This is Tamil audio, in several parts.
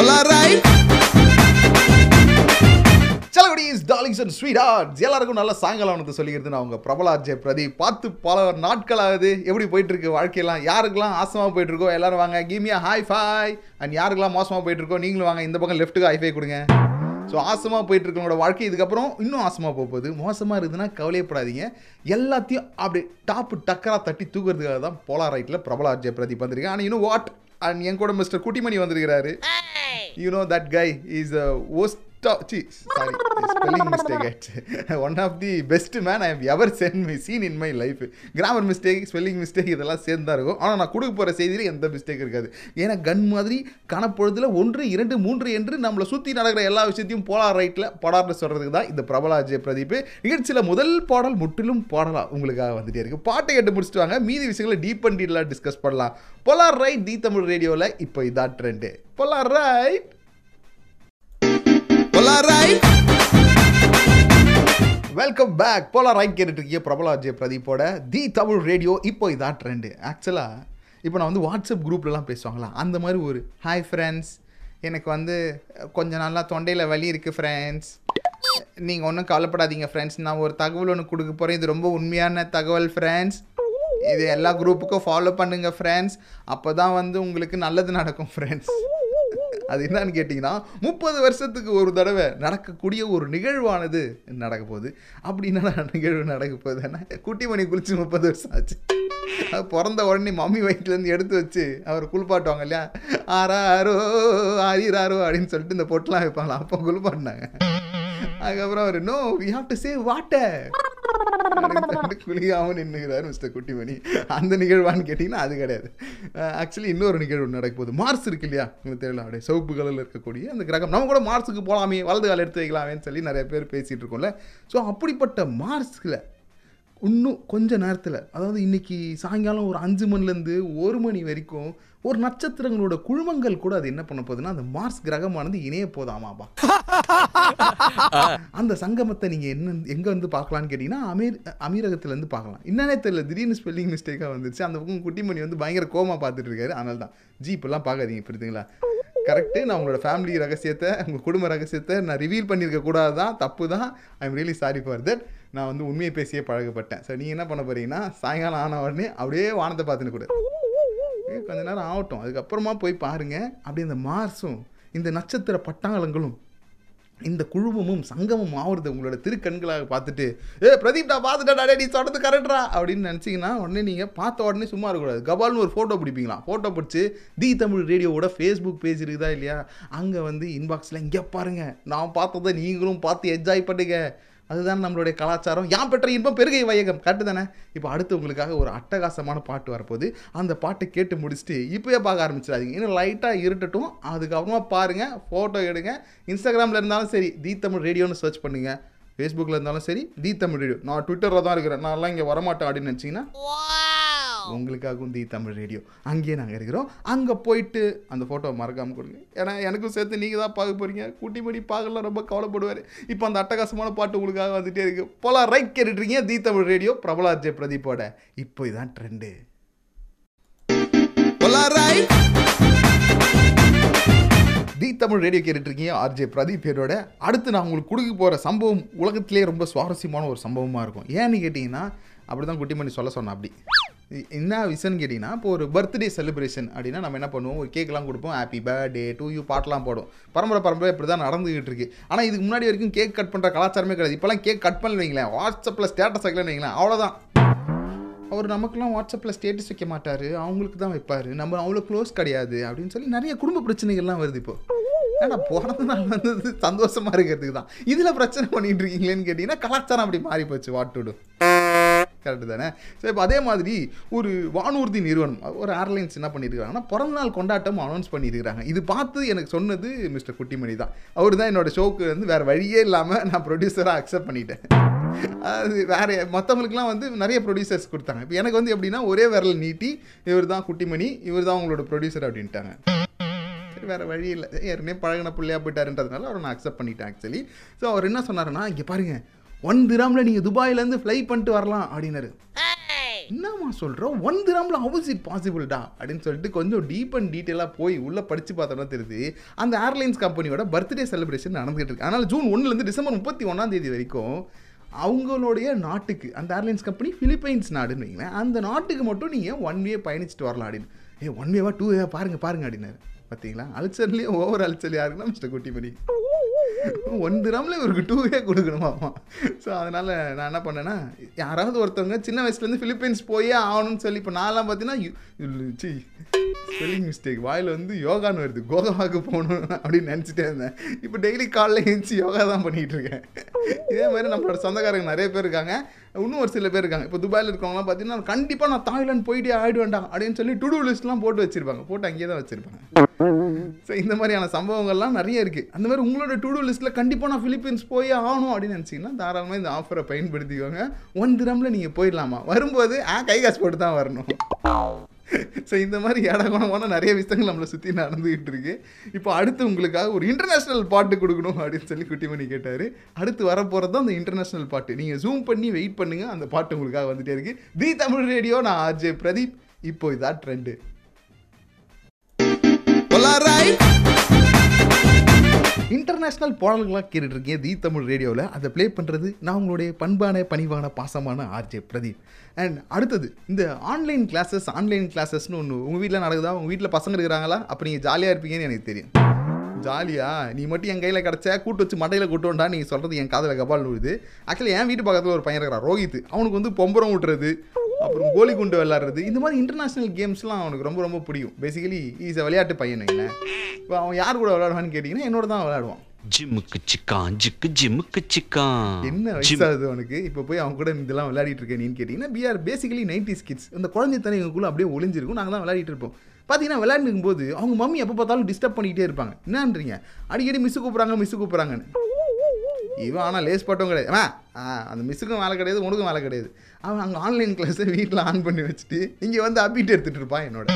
Alright. Darlings and sweet arts எல்லாருக்கும் நல்ல சாயங்காலம் வந்து சொல்லிக்கிறது நான் உங்கள் பிரபலாஜ் பிரதி பார்த்து பல நாட்கள் ஆகுது எப்படி போயிட்டு இருக்கு வாழ்க்கையெல்லாம்? யாருக்கெல்லாம் ஆசமாக போயிட்டு இருக்கோ எல்லாரும் வாங்க. கிமியா ஹாய் ஃபை அண்ட் யாருக்கெல்லாம் மோசமாக போயிட்டு இருக்கோ நீங்களும் வாங்க. இந்த பக்கம் லெஃப்ட்டுக்கு ஹைஃபை கொடுங்க. ஸோ ஆசமாக போயிட்டு இருக்கவங்களோட வாழ்க்கை இதுக்கப்புறம் இன்னும் ஆசமாக போக போகுது. மோசமாக இருக்குதுன்னா கவலையப்படாதீங்க. எல்லாத்தையும் அப்படி டாப்பு டக்கராக தட்டி தூக்குறதுக்காக தான் போலா ரைட்டில் பிரபலாஜ் பிரதீப் வந்திருக்கேன் ஆனால் இன்னும் வாட் அண்ட் என் கூட மிஸ்டர் குட்டிமணி வந்திருக்கிறாரு. you know that guy is a worst of, gee, sorry spelling mistake actually. one of the best man I have my seen, me, seen in my life. Grammar mistake இதெல்லாம் சேர்ந்து தான் இருக்கும். ஆனால் நான் கொடுக்க போகிற செய்தியில் எந்த மிஸ்டேக் இருக்காது. ஏன்னா கன் மாதிரி கணப்பொழுதில் ஒன்று இரண்டு மூன்று என்று நம்மளை சுற்றி நடக்கிற எல்லா விஷயத்தையும் போலார் ரைட்டில் படார்னு சொல்கிறதுக்கு தான் இந்த பிரபலா ஜெய பிரதீப். நிகழ்ச்சியில் முதல் பாடல் முற்றிலும் பாடலாம் உங்களுக்காக வந்துட்டே இருக்குது பாட்டை கேட்டு முடிச்சுட்டு வாங்க. மீதி விஷயங்களை டீப் அண்ட் டீலாக டிஸ்கஸ் பண்ணலாம். போலார் ரைட் தி தமிழ் ரேடியோவில் இப்போ இதான் ட்ரெண்டு போலார் ரைட் வெல்கம் பேக் போலார் ராய் கேட்டுட்டு இருக்கீங்க பிரதீப்போட தி தமிழ் ரேடியோ. இப்போ இதான் ட்ரெண்டு ஆக்சுவலாக இப்போ நான் வந்து வாட்ஸ்அப் குரூப்லலாம் பேசுவாங்களா? அந்த மாதிரி ஒரு ஹாய் ஃப்ரெண்ட்ஸ் எனக்கு வந்து கொஞ்சம் நல்லா தொண்டையில் வலி இருக்குது ஃப்ரெண்ட்ஸ் நீங்கள் ஒன்றும் கவலைப்படாதீங்க ஃப்ரெண்ட்ஸ் நான் ஒரு தகவல் ஒன்று கொடுக்க போகிறேன் இது ரொம்ப உண்மையான தகவல் ஃப்ரெண்ட்ஸ் இது எல்லா குரூப்புக்கும் ஃபாலோ பண்ணுங்கள் ஃப்ரெண்ட்ஸ் அப்போ தான் வந்து உங்களுக்கு நல்லது நடக்கும் ஃப்ரெண்ட்ஸ் அது என்னன்னு கேட்டிங்கன்னா முப்பது வருஷத்துக்கு ஒரு தடவை நடக்கக்கூடிய ஒரு நிகழ்வானது நடக்க போகுது. அப்படின்னா நிகழ்வு நடக்க போகுதுன்னா குட்டிமணி குளிச்சு முப்பது வருஷம் ஆச்சு. அது பிறந்த உடனே மம்மி வயிற்றுலேருந்து எடுத்து வச்சு அவர் குளிப்பாட்டுவாங்க இல்லையா? ஆறாரோ ஆரிராரோ அப்படின்னு சொல்லிட்டு இந்த பொட்டெலாம் வைப்பாங்களா அப்போ குளிப்பாட்டினாங்க. அதுக்கப்புறம் அவர் no we have to save water குளிக்காமல் நின்றுகிறார் மிஸ்டர் குட்டிமணி. அந்த நிகழ்வான்னு கேட்டிங்கன்னா அது கிடையாது. ஆக்சுவலி இன்னொரு நிகழ்வு நடக்க போகுது. மார்ஸ் இருக்கு இல்லையா? உங்களுக்கு தெரியல அப்படியே சவுப்பு கலரில் இருக்கக்கூடிய அந்த கிரகம். நம்ம கூட மார்ஸுக்கு போகலாமே வலது கால் எடுத்து வைக்கலாமேன்னு சொல்லி நிறைய பேர் பேசிகிட்டு இருக்கோம்ல. ஸோ அப்படிப்பட்ட மார்ஸில் இன்னும் கொஞ்ச நேரத்தில் அதாவது இன்னைக்கு சாயங்காலம் ஒரு அஞ்சு மணிலேருந்து ஒரு மணி வரைக்கும் ஒரு நட்சத்திரங்களோட குழுமங்கள் கூட அது என்ன பண்ண போகுதுன்னா அந்த மார்ஸ் கிரகமானது இணைய போதாமாப்பா. அந்த சங்கமத்தை நீங்கள் என்ன எங்கே வந்து பார்க்கலான்னு கேட்டிங்கன்னா அமீர் அமீரகத்துலேருந்து பார்க்கலாம். என்னன்னே தெரியல திடீர்னு ஸ்பெல்லிங் மிஸ்டேக்காக வந்துருச்சு. அந்த பக்கம் குட்டிமணி வந்து பயங்கர கோமா பார்த்துட்டு இருக்காரு. அதனால தான். ஜி இப்பெல்லாம் பார்க்காதீங்க புரியுதுங்களா? கரெக்டு நான் உங்களோட ஃபேமிலி ரகசியத்தை உங்கள் குடும்ப ரகசியத்தை நான் ரிவீல் பண்ணியிருக்க கூடாது தான் தப்பு தான் I am really sorry for that நான் வந்து உண்மையை பேசியே பழகப்பட்டேன். ஸோ நீங்கள் என்ன பண்ண போறீங்கன்னா சாயங்காலம் ஆன உடனே அப்படியே வானத்தை பார்த்துன்னு கூட. கொஞ்ச நேரம் ஆகட்டும். அதுக்கப்புறமா போய் பாருங்கள் அப்படி இந்த மார்ஸும் இந்த நட்சத்திர பட்டாளங்களும் இந்த குழுமமும் சங்கமும் ஆகுறது உங்களோட திருக்கண்களாக பார்த்துட்டு ஏ பிரதீப் நான் பார்த்துட்டா நீ சொல்கிறது கரெக்டா அப்படின்னு நினச்சிங்கன்னா உடனே நீங்கள் பார்த்த உடனே சும்மா இருக்கக்கூடாது. கபால்னு ஒரு ஃபோட்டோ பிடிப்பீங்களா? ஃபோட்டோ பிடிச்சி தி தமிழ் ரேடியோவோட ஃபேஸ்புக் பேஜ் இருக்குதா இல்லையா? அங்கே வந்து இன்பாக்ஸில் இங்கே பாருங்கள் நான் பார்த்ததை நீங்களும் பார்த்து என்ஜாய் பண்ணுங்கள் அதுதான் நம்மளுடைய கலாச்சாரம். யான் பெற்ற இன்பம் பெருகை வையகம். கரெக்டு தானே? இப்போ அடுத்து உங்களுக்காக ஒரு அட்டகாசமான பாட்டு வரப்போது அந்த பாட்டை கேட்டு முடிச்சுட்டு இப்போயே பார்க்க ஆரம்பிச்சிடாதீங்க. இன்னும் லைட்டாக இருட்டட்டும். அதுக்கப்புறமா பாருங்கள் ஃபோட்டோ எடுங்க. இன்ஸ்டாகிராமில் இருந்தாலும் சரி தி தமிழ் ரேடியோன்னு சர்ச் பண்ணுங்கள் ஃபேஸ்புக்கில் இருந்தாலும் சரி தி தமிழ் ரேடியோ. நான் ட்விட்டரில் தான் இருக்கிறேன். நான்லாம் இங்கே வரமாட்டேன் அப்படின்னு நினச்சிங்கன்னா உங்களுக்காகவும் தி தமிழ் ரேடியோ அங்கேயே நாங்கள் இருக்கிறோம். அங்கே போயிட்டு அந்த ஃபோட்டோ மறக்காமல் கொடுங்க. ஏன்னா எனக்கும் சேர்த்து நீங்கள் தான் பார்க்க போகிறீங்க குட்டிமணி பார்க்கலாம் ரொம்ப கவலைப்படுவார். இப்போ அந்த அட்டகாசமான பாட்டு உங்களுக்காக வந்துட்டே இருக்கு. போல ரைட் கேட்டுட்ருக்கீங்க தி தமிழ் ரேடியோ பிரபலார் ஜெய பிரதீப்போட. இப்போ இதான் trend right the Tamil radio கேட்டுட்ருக்கீங்க ஆர்ஜே பிரதீப் பேரோட. அடுத்து நான் உங்களுக்கு கொடுக்க போகிற சம்பவம் உலகத்திலே ரொம்ப சுவாரஸ்யமான ஒரு சம்பவமாக இருக்கும். ஏன்னு கேட்டிங்கன்னா அப்படி தான் குட்டிமணி சொல்ல சொன்னேன் அப்படி. என்ன விஷயம்னு கேட்டிங்கன்னா இப்போ ஒரு பர்த்டே செலிப்ரேஷன் அப்படின்னா நம்ம என்ன பண்ணுவோம்? ஒரு கேக்லாம் கொடுப்போம். ஹாப்பி பர்த்டே டூ யூ பாட்டெலாம் போடும். பரம்பரை பரம்பரை இப்படி தான் நடந்துகிட்டு இருக்கு ஆனால் இதுக்கு முன்னாடி வரைக்கும் கேக் கட் பண்ணுற கலாச்சாரமே கிடையாது. இப்போலாம் கேக் கட் பண்ணல வைங்களேன். வாட்ஸ்அப்பில் ஸ்டேட்டஸ் வைக்கலன்னு வைங்களேன். அவ்வளோதான் அவர் நமக்குலாம் வாட்ஸ்அப்பில் ஸ்டேட்டஸ் வைக்க மாட்டார். அவங்களுக்கு தான் வைப்பார். நம்ம அவ்வளோ க்ளோஸ் கிடையாது அப்படின்னு சொல்லி நிறைய குடும்ப பிரச்சனைகள்லாம் வருது இப்போ. ஏன்னா பிறந்த நாள் வந்தது சந்தோஷமாக இருக்கிறதுக்கு தான் இதில் பிரச்சனை பண்ணிகிட்டு இருக்கீங்களேன்னு கேட்டிங்கன்னா கலாச்சாரம் அப்படி மாறி போச்சு. வாட் டு கரெக்டு தானே? ஸோ இப்போ அதே மாதிரி ஒரு வானூர்தி நிறுவனம் ஒரு ஏர்லைன்ஸ் என்ன பண்ணியிருக்காங்கன்னா பிறந்த நாள் கொண்டாட்டம் அனௌன்ஸ் பண்ணியிருக்கிறாங்க இது பார்த்து எனக்கு சொன்னது மிஸ்டர் குட்டிமணி தான். அவர் தான் என்னோடய ஷோக்கு வந்து வேறு வழியே இல்லாமல் நான் ப்ரொடியூசராக அக்செப்ட் பண்ணிட்டேன். அது வேறு மற்றவங்களுக்குலாம் வந்து நிறைய ப்ரொடியூசர்ஸ் கொடுத்தாங்க. இப்போ எனக்கு வந்து எப்படின்னா ஒரே விரல் நீட்டி இவர் தான் குட்டிமணி இவர் தான் உங்களோட ப்ரொடியூசர் அப்படின்ட்டாங்க. சரி வேறு வழி இல்லை. ஏற்கனவே பழகின பிள்ளையாக போயிட்டாருன்றதுனால அவரை நான் அக்செப்ட் பண்ணிட்டேன் ஆக்சுவலி ஸோ அவர் என்ன சொன்னார்னா இங்கே பாருங்கள் ஒன் திராமில் நீங்கள் துபாயிலேருந்து ஃப்ளை பண்ணிட்டு வரலாம் அப்படின்னாரு. என்னம்மா சொல்கிறோம் ஒன் கிராமில் ஹவுஸ் இட் பாசிபிள்டா அப்படின்னு சொல்லிட்டு கொஞ்சம் டீப் அண்ட் டீட்டெயிலாக போய் உள்ளே படித்து பார்த்தோன்னா தெரியுது. அந்த ஏர்லைன்ஸ் கம்பெனியோட பர்த்டே செலிப்ரேஷன் நடந்துகிட்டு இருக்கு. அதனால் ஜூன் ஒன்றுலேருந்து டிசம்பர் முப்பத்தி ஒன்றாம் தேதி வரைக்கும் அவங்களுடைய நாட்டுக்கு அந்த ஏர்லைன்ஸ் கம்பெனி பிலிப்பைன்ஸ் நாடுன்னு வைங்களேன் அந்த நாட்டுக்கு மட்டும் நீங்கள் ஒன் வே பயணிச்சுட்டு வரலாம் அப்படின்னு. ஏ ஒன் வேவா டூ வேவா பாருங்க பாருங்க அப்படின்னாரு. பார்த்தீங்களா அலைச்சல்லையும் ஓவர் அலைச்சல் யாருக்குன்னா மிஸ்டர் குட்டிமணி. ஒன் கிராமில் இவருக்கு டூவே கொடுக்கணுமாமா ஸோ அதனால் நான் என்ன பண்ணேன்னா யாராவது ஒருத்தவங்க சின்ன வயசுலேருந்து ஃபிலிப்பைன்ஸ் போயே ஆகணும்னு சொல்லி இப்போ நான்லாம் பார்த்தீங்கன்னா சி ஸ்பெல்லிங் மிஸ்டேக் வாயில் வந்து யோகான்னு வருது. கோகாவுக்கு போகணும் அப்படின்னு நினச்சிட்டே இருந்தேன். இப்போ டெய்லி காலைல எழுந்துச்சி யோகா தான் பண்ணிகிட்டு இருக்கேன். இதே மாதிரி நம்மளோட சொந்தக்காரங்க நிறைய பேர் இருக்காங்க. இன்னும் ஒரு சில பேர் இருக்காங்க. இப்போ துபாயில் இருக்கவங்களாம் பார்த்தீங்கன்னா கண்டிப்பாக நான் தாய்லாந்து போயிட்டே ஆகிடுவேன்டா அப்படின்னு சொல்லி டு டூ லிஸ்ட்லாம் போட்டு வச்சிருப்பாங்க. போட்டு அங்கேயே தான் வச்சிருப்பாங்க. ஸோ இந்த மாதிரியான சம்பவங்கள்லாம் நிறைய இருக்குது அந்த மாதிரி உங்களோட டு டூ லிஸ்ட்டில் கண்டிப்பாக நான் ஃபிலிப்பீன்ஸ் போய் ஆகணும் அப்படின்னு நினச்சிங்கன்னா தாராளமாக இந்த ஆஃபரை பயன்படுத்திக்கோங்க. ஒன் திரமில் நீங்கள் போயிடலாமா? வரும்போது ஆ கை காசு போட்டு தான் வரணும். ஸோ இந்த மாதிரி ஏடகோணமான நிறைய விஷயங்கள் நம்மளை சுற்றி நடந்துகிட்டு இருக்கு இப்போ அடுத்து உங்களுக்காக ஒரு இன்டர்நேஷ்னல் பாட்டு கொடுக்கணும் அப்படின்னு சொல்லி குட்டிமணி கேட்டார். அடுத்து வரப்போகிறது தான் அந்த இன்டர்நேஷ்னல் பாட்டு. நீங்கள் ஜூம் பண்ணி வெயிட் பண்ணுங்கள் அந்த பாட்டு உங்களுக்காக வந்துட்டே இருக்கு. தி தமிழ் ரேடியோ நான் ஆர்ஜே பிரதீப். இப்போ இதான் ட்ரெண்டு இன்டர்நேஷ்னல் பாடல்களாக கேட்டுட்டு இருக்கேன் தி தமிழ் ரேடியோவில். அதை ப்ளே பண்ணுறது நான் உங்களுடைய பண்பான பணிவான பாசமான ஆர்ஜே பிரதீப். அண்ட் அடுத்தது இந்த ஆன்லைன் கிளாஸஸ் ஆன்லைன் கிளாஸஸ்னு ஒன்று உங்கள் வீட்டில் நடக்குதா? உங்கள் வீட்டில் பசங்க இருக்கிறாங்களா? அப்போ நீங்கள் ஜாலியாக இருப்பீங்கன்னு எனக்கு தெரியும். ஜாலியா நீ மட்டும் என் கையில் கிடச்ச கூட்டு வச்சு மண்டையில் கூட்டோண்டா நீ சொல்கிறது என் காதில் கபால் நுழுது ஆக்சுவலி என் வீட்டு பக்கத்தில் ஒரு பையன் இருக்கிறான் ரோஹித் அவனுக்கு வந்து பொம்பரம் விட்டுறது அப்புறம் கோலி குண்டு விளாட்றது இந்த மாதிரி இன்டர்நேஷ்னல் கேம்ஸ்லாம் அவனுக்கு ரொம்ப ரொம்ப பிடிக்கும். பேசிக்கலி ஈஸ் விளையாட்டு பையன் இப்போ அவன் யார் கூட விளையாடுவான்னு கேட்டிங்கன்னா என்னோட தான் விளையாடுவான். ஜிம்முக்கு சிக்கான் ஜிக்கு ஜிம்முக்கு சிக்கான். என்ன வயசாகுது அவனுக்கு? இப்போ போய் அவன் கூட இதெல்லாம் விளையாடிட்டு இருக்கேன் நீன்னு கேட்டிங்கன்னா பிஆர் பேசிக்கலி நைன்டி கிட்ஸ் இந்த குழந்தைத்தனம் எங்களுக்குள்ள அப்படியே ஒளிஞ்சிருக்கும். நாங்கள் தான் விளையாடிட்டு இருப்போம். பார்த்தீங்கன்னா விளையாண்டுக்கும் போது அவங்க மம்மி எப்போ பார்த்தாலும் டிஸ்டர்ப் பண்ணிக்கிட்டே இருப்பாங்க. என்னன்றீங்க? அடிக்கடி மிஸ்ஸு கூப்பிட்றாங்க மிஸ்ஸு கூப்பிட்றாங்கன்னு. இவன் ஆனால் லேஸ் பட்டவும் கிடையாது. ஆ ஆ அந்த மிஸ்ஸுக்கும் வேலை கிடையாது உனக்கும் வேலை கிடையாது. அவன் அங்கே ஆன்லைன் கிளாஸை வீட்டில் ஆன் பண்ணி வச்சுட்டு இங்கே வந்து அப்டேட் எடுத்துகிட்டு இருப்பான் என்னோட.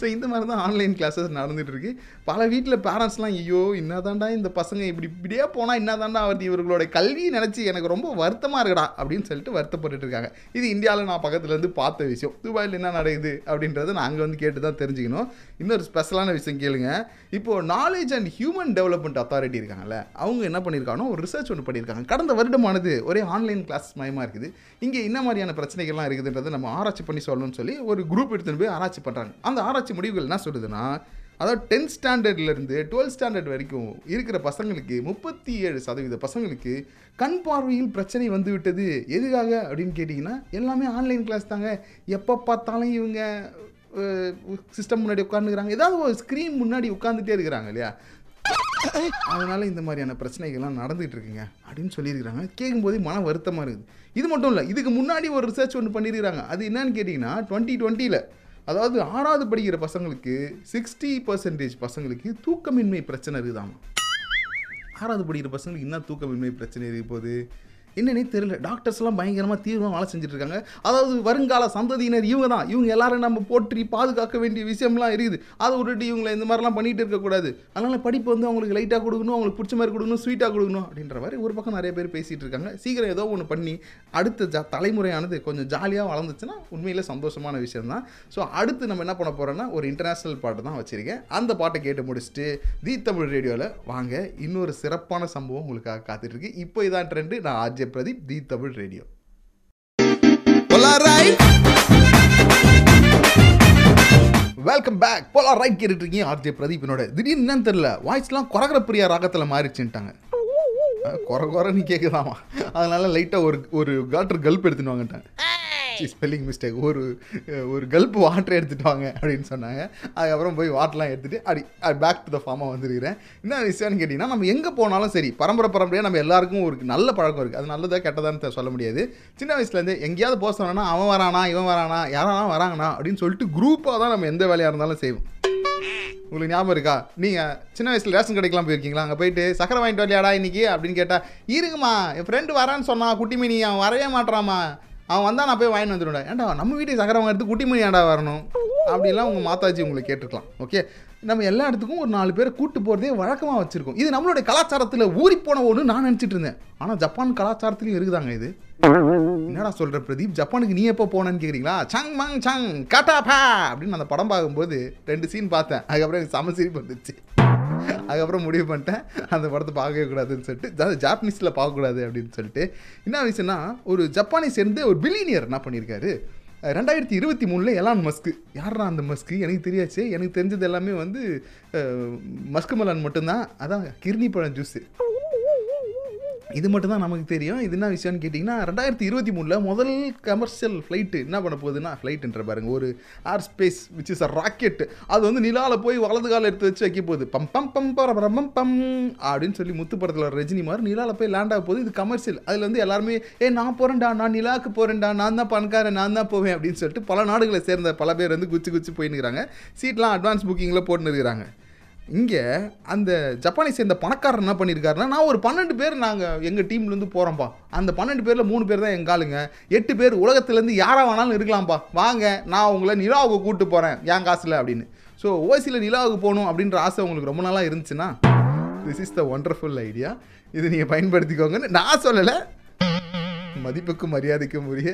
ஸோ இந்த மாதிரி தான் ஆன்லைன் கிளாஸஸ் நடந்துட்டு இருக்கு பல வீட்டில் பேரண்ட்ஸ்லாம் ஐயோ என்னதாண்டா இந்த பசங்க இப்படி இப்படியே போனால் என்னதாண்டா அவர் இவர்களோட கல்வி நினச்சி எனக்கு ரொம்ப வருத்தமாக இருக்குடா அப்படின்னு சொல்லிட்டு வருத்தப்பட்டுட்டு இருக்காங்க. இது இந்தியாவில் நான் பக்கத்துலேருந்து பார்த்த விஷயம். துபாயில் என்ன நடக்குது அப்படின்றத நான் அங்கே வந்து கேட்டு தான் தெரிஞ்சுக்கணும். இன்னொரு ஸ்பெஷலான விஷயம் கேளுங்க. இப்போது knowledge and human development authority இருக்காங்கல்ல அவங்க என்ன பண்ணியிருக்காங்கன்னா ஒரு ரிசர்ச் ஒன்று பண்ணியிருக்காங்க. கடந்த வருடமானது ஒரே ஆன்லைன் கிளாஸ் மயமாக இருக்குது. இங்கே என்ன மாதிரியான பிரச்சனைகள்லாம் இருக்குதுன்றதை நம்ம ஆராய்ச்சி பண்ணி சொல்லணும்னு சொல்லி ஒரு குரூப் எடுத்துகிட்டு போய் ஆராய்ச்சி பண்ணுறாங்க அந்த ஆராய்ச்சி முடிவுகள் என்ன சொல்லுதுன்னா அதாவது டென்த் ஸ்டாண்டர்ட்லேருந்து டுவெல்த் ஸ்டாண்டர்ட் வரைக்கும் இருக்கிற பசங்களுக்கு முப்பத்தி ஏழு சதவீத பசங்களுக்கு கண் பார்வையில் பிரச்சனை வந்து விட்டது எதுக்காக அப்படின்னு கேட்டிங்கன்னா எல்லாமே ஆன்லைன் கிளாஸ் தாங்க. எப்போ பார்த்தாலும் இவங்க சிஸ்டம் முன்னாடி உட்காந்துக்கிறாங்க ஏதாவது ஒரு ஸ்க்ரீன் முன்னாடி உட்காந்துட்டே இருக்கிறாங்க இல்லையா? அதனால இந்த மாதிரியான பிரச்சனைகள்லாம் நடந்துகிட்டு இருக்குங்க அப்படின்னு சொல்லியிருக்கிறாங்க. கேட்கும்போதே மன வருத்தமாக இருக்குது. இது மட்டும் இல்லை இதுக்கு முன்னாடி ஒரு ரிசர்ச் ஒன்று பண்ணியிருக்கிறாங்க. அது என்னன்னு கேட்டிங்கன்னா டுவெண்ட்டி டுவெண்ட்டியில் அதாவது ஆறாவது படிக்கிற பசங்களுக்கு சிக்ஸ்டி பர்சன்டேஜ் பசங்களுக்கு தூக்கமின்மை பிரச்சனை இருக்குதாமா? ஆறாவது படிக்கிற பசங்களுக்கு என்ன தூக்கமின்மை பிரச்சனை இருக்க போகுது? என்னன்னே தெரியல. டாக்டர்ஸ்லாம் பயங்கரமாக தீவிரமாக வேலை செஞ்சுட்ருக்காங்க. அதாவது வருங்கால சந்ததியினர் இவங்க தான். இவங்க எல்லாரும் நம்ம போற்றி பாதுகாக்க வேண்டிய விஷயம்லாம் இருக்குது. அதை விட்டுட்டு இவங்களை இந்த மாதிரிலாம் பண்ணிட்டு இருக்கக்கூடாது அதனால் படிப்பு வந்து அவங்களுக்கு லைட்டாக கொடுக்கணும் அவங்களுக்கு பிடிச்ச மாதிரி கொடுக்கணும் ஸ்வீட்டாக கொடுக்கணும் அப்படின்ற மாதிரி ஒரு பக்கம் நிறைய பேர் பேசிகிட்டு இருக்காங்க. சீக்கிரம் ஏதோ ஒன்று பண்ணி அடுத்த ஜா தலைமுறையானது கொஞ்சம் ஜாலியாக வளர்ந்துச்சுன்னா உண்மையிலே சந்தோஷமான விஷயம் தான் ஸோ அடுத்து நம்ம என்ன பண்ண போகிறோன்னா ஒரு இன்டர்நேஷ்னல் பாட்டு தான் வச்சுருக்கேன். அந்த பாட்டை கேட்டு முடிச்சுட்டு தி தமிழ் ரேடியோவில் வாங்க. இன்னொரு சிறப்பான சம்பவம் உங்களுக்காக காத்துட்ருக்கு இப்போ இதான் ட்ரெண்டு நான் RJ Pradeep the Tamil radio. Welcome back போலா ரைட் கேட்டுட்டு இருக்கீங்க ஆர்ஜே பிரதீப் என்னோட திடீர்னு என்னன்னு தெரியல. வாய்ஸ்லாம் குறகுற பிரியா ராகத்தில் மாறிச்சுன்ட்டாங்க குறை குறைன்னு கேட்குதாமா அதனால லைட்டாக ஒரு ஒரு காட்டர் கல்ப் எடுத்துட்டு வாங்கட்டாங்க ஸ்பெல்லிங் மிஸ்டேக் ஒரு ஒரு கல்ப் வாட்டர் எடுத்துட்டு வாங்க அப்படின்னு சொன்னாங்க. அதுக்கப்புறம் போய் வாட்டர்லாம் எடுத்துகிட்டு அடி பேக் டு த ஃபார்மாக வந்துருக்கிறேன். என்ன விஷயம்னு கேட்டிங்கன்னா நம்ம எங்கே போனாலும் சரி பரம்பரை பரம்பரையாக நம்ம எல்லாருக்கும் ஒரு நல்ல பழக்கம் இருக்குது அது நல்லதா கெட்டதான்னு சொல்ல முடியாது. சின்ன வயசுலேருந்து எங்கேயாவது போக சொன்னோன்னா அவன் வரானா இவன் வரானா யாரானா வராங்கண்ணா அப்படின்னு சொல்லிட்டு குரூப்பாக தான் நம்ம எந்த வேலையாக இருந்தாலும் செய்வோம். உங்களுக்கு ஞாபகம் இருக்கா? நீங்கள் சின்ன வயசில் ரேஷன் கடைக்கெலாம் போயிருக்கீங்களா? அங்கே போயிட்டு சக்கரை வாங்கிட்டு வரலையாடா இன்னைக்கு அப்படின்னு கேட்டால் இருங்கம்மா என் ஃப்ரெண்டு வரான்னு சொன்னான் குட்டிமணி அவன் வரவே மாட்டாமா அவன் வந்தால் நான் போய் வாங்கி வந்துடுவேன். ஏன்டா நம்ம வீட்டுக்கு சக்கரை வாங்கிறது குட்டிமணி ஏன்டா வரணும்? அப்படிலாம் உங்கள் மாதாஜி உங்களை கேட்டிருக்கலாம். ஓகே நம்ம எல்லா இடத்துக்கும் ஒரு நாலு பேர் கூட்டு போகிறதே வழக்கமாக வச்சுருக்கோம். இது நம்மளுடைய கலாச்சாரத்தில் ஊறி போன ஒன்று நான் நினச்சிட்டு இருந்தேன். ஆனால் ஜப்பான் கலாச்சாரத்துலையும் இருக்குதாங்க இது? என்னடா சொல்ற பிரதீப்? ஜப்பானுக்கு நீ எப்போ போனேன்னு கேக்குறீங்களா? சங் மங் சங் கட்டாபா! அப்படின்னு அந்த படம் பார்க்கும்போது ரெண்டு சீன் பார்த்தேன். அதுக்கப்புறம் எனக்கு சம சிரிப்பு வந்துச்சு. அதுக்கப்புறம் முடிவு பண்ணிட்டேன். அந்த படத்தை பார்க்கவே கூடாதுன்னு சொல்லிட்டு அதாவது ஜாப்பனீஸில் பார்க்கக்கூடாது அப்படின்னு சொல்லிட்டு. என்ன விஷயம்னா ஒரு ஜப்பானை சேர்ந்து ஒரு பில்லினியர் என்ன பண்ணியிருக்காரு ரெண்டாயிரத்தி இருபத்தி மூணில் எலான் மஸ்க்கு யாரா அந்த மஸ்க்கு எனக்கு தெரியாச்சு. எனக்கு தெரிஞ்சது எல்லாமே வந்து மஸ்கு மலான் மட்டும்தான். அதான் கிர்னி பழம் ஜூஸு இது மட்டும் தான் நமக்கு தெரியும். இது என்ன விஷயம்னு கேட்டிங்கன்னா ரெண்டாயிரத்தி இருபத்தி மூணில் முதல் கமர்ஷியல் ஃப்ளைட்டு என்ன பண்ண போகுதுன்னா ஃப்ளைட்டுன்ற பாருங்க ஒரு air space which is a rocket அது வந்து நிலாவில் போய் வலது கால எடுத்து வச்சு வைக்க போகுது. பம் பம் பம் பரம் பம் அப்படின்னு சொல்லி முத்து படத்தில் ரஜினி மாதிரி நிலாவில் போய் லேண்ட் ஆக போகுது. இது கமர்ஷியல் அதில் வந்து எல்லாருமே ஏ நான் போகிறேன்டா நான் நிலாவுக்கு போகிறேன்டா நான் தான் பணக்காரன் நான் தான் போவேன் அப்படின்னு சொல்லிட்டு பல நாடுகளை சேர்ந்த பல பேர் வந்து குச்சி குச்சி போயின்னுக்கிறாங்க சீட்லாம் அட்வான்ஸ் புக்கிங்கில் போட்டுன்னு இருக்கிறாங்க. இங்கே அந்த ஜப்பானை சேர்ந்த பணக்காரர் என்ன பண்ணியிருக்காருன்னா நான் ஒரு பன்னெண்டு பேர் நாங்கள் எங்கள் டீம்லேருந்து போகிறோம்ப்பா அந்த பன்னெண்டு பேரில் மூணு பேர் தான் எங்கள் ஆளுங்க. எட்டு பேர் உலகத்துலேருந்து யாராக வேணாலும் இருக்கலாம்ப்பா வாங்க நான் உங்களை நிலாவுக்கு கூப்பிட்டு போகிறேன் என் காசில் அப்படின்னு. ஸோ ஓசியில் நிலாவுக்கு போகணும் அப்படின்ற ஆசை உங்களுக்கு ரொம்ப நாளாக இருந்துச்சுன்னா this is the wonderful idea இது நீங்கள் பயன்படுத்திக்கோங்கன்னு நான் சொல்லலை. மதிப்புக்கும் மரியாதைக்கும் உரிய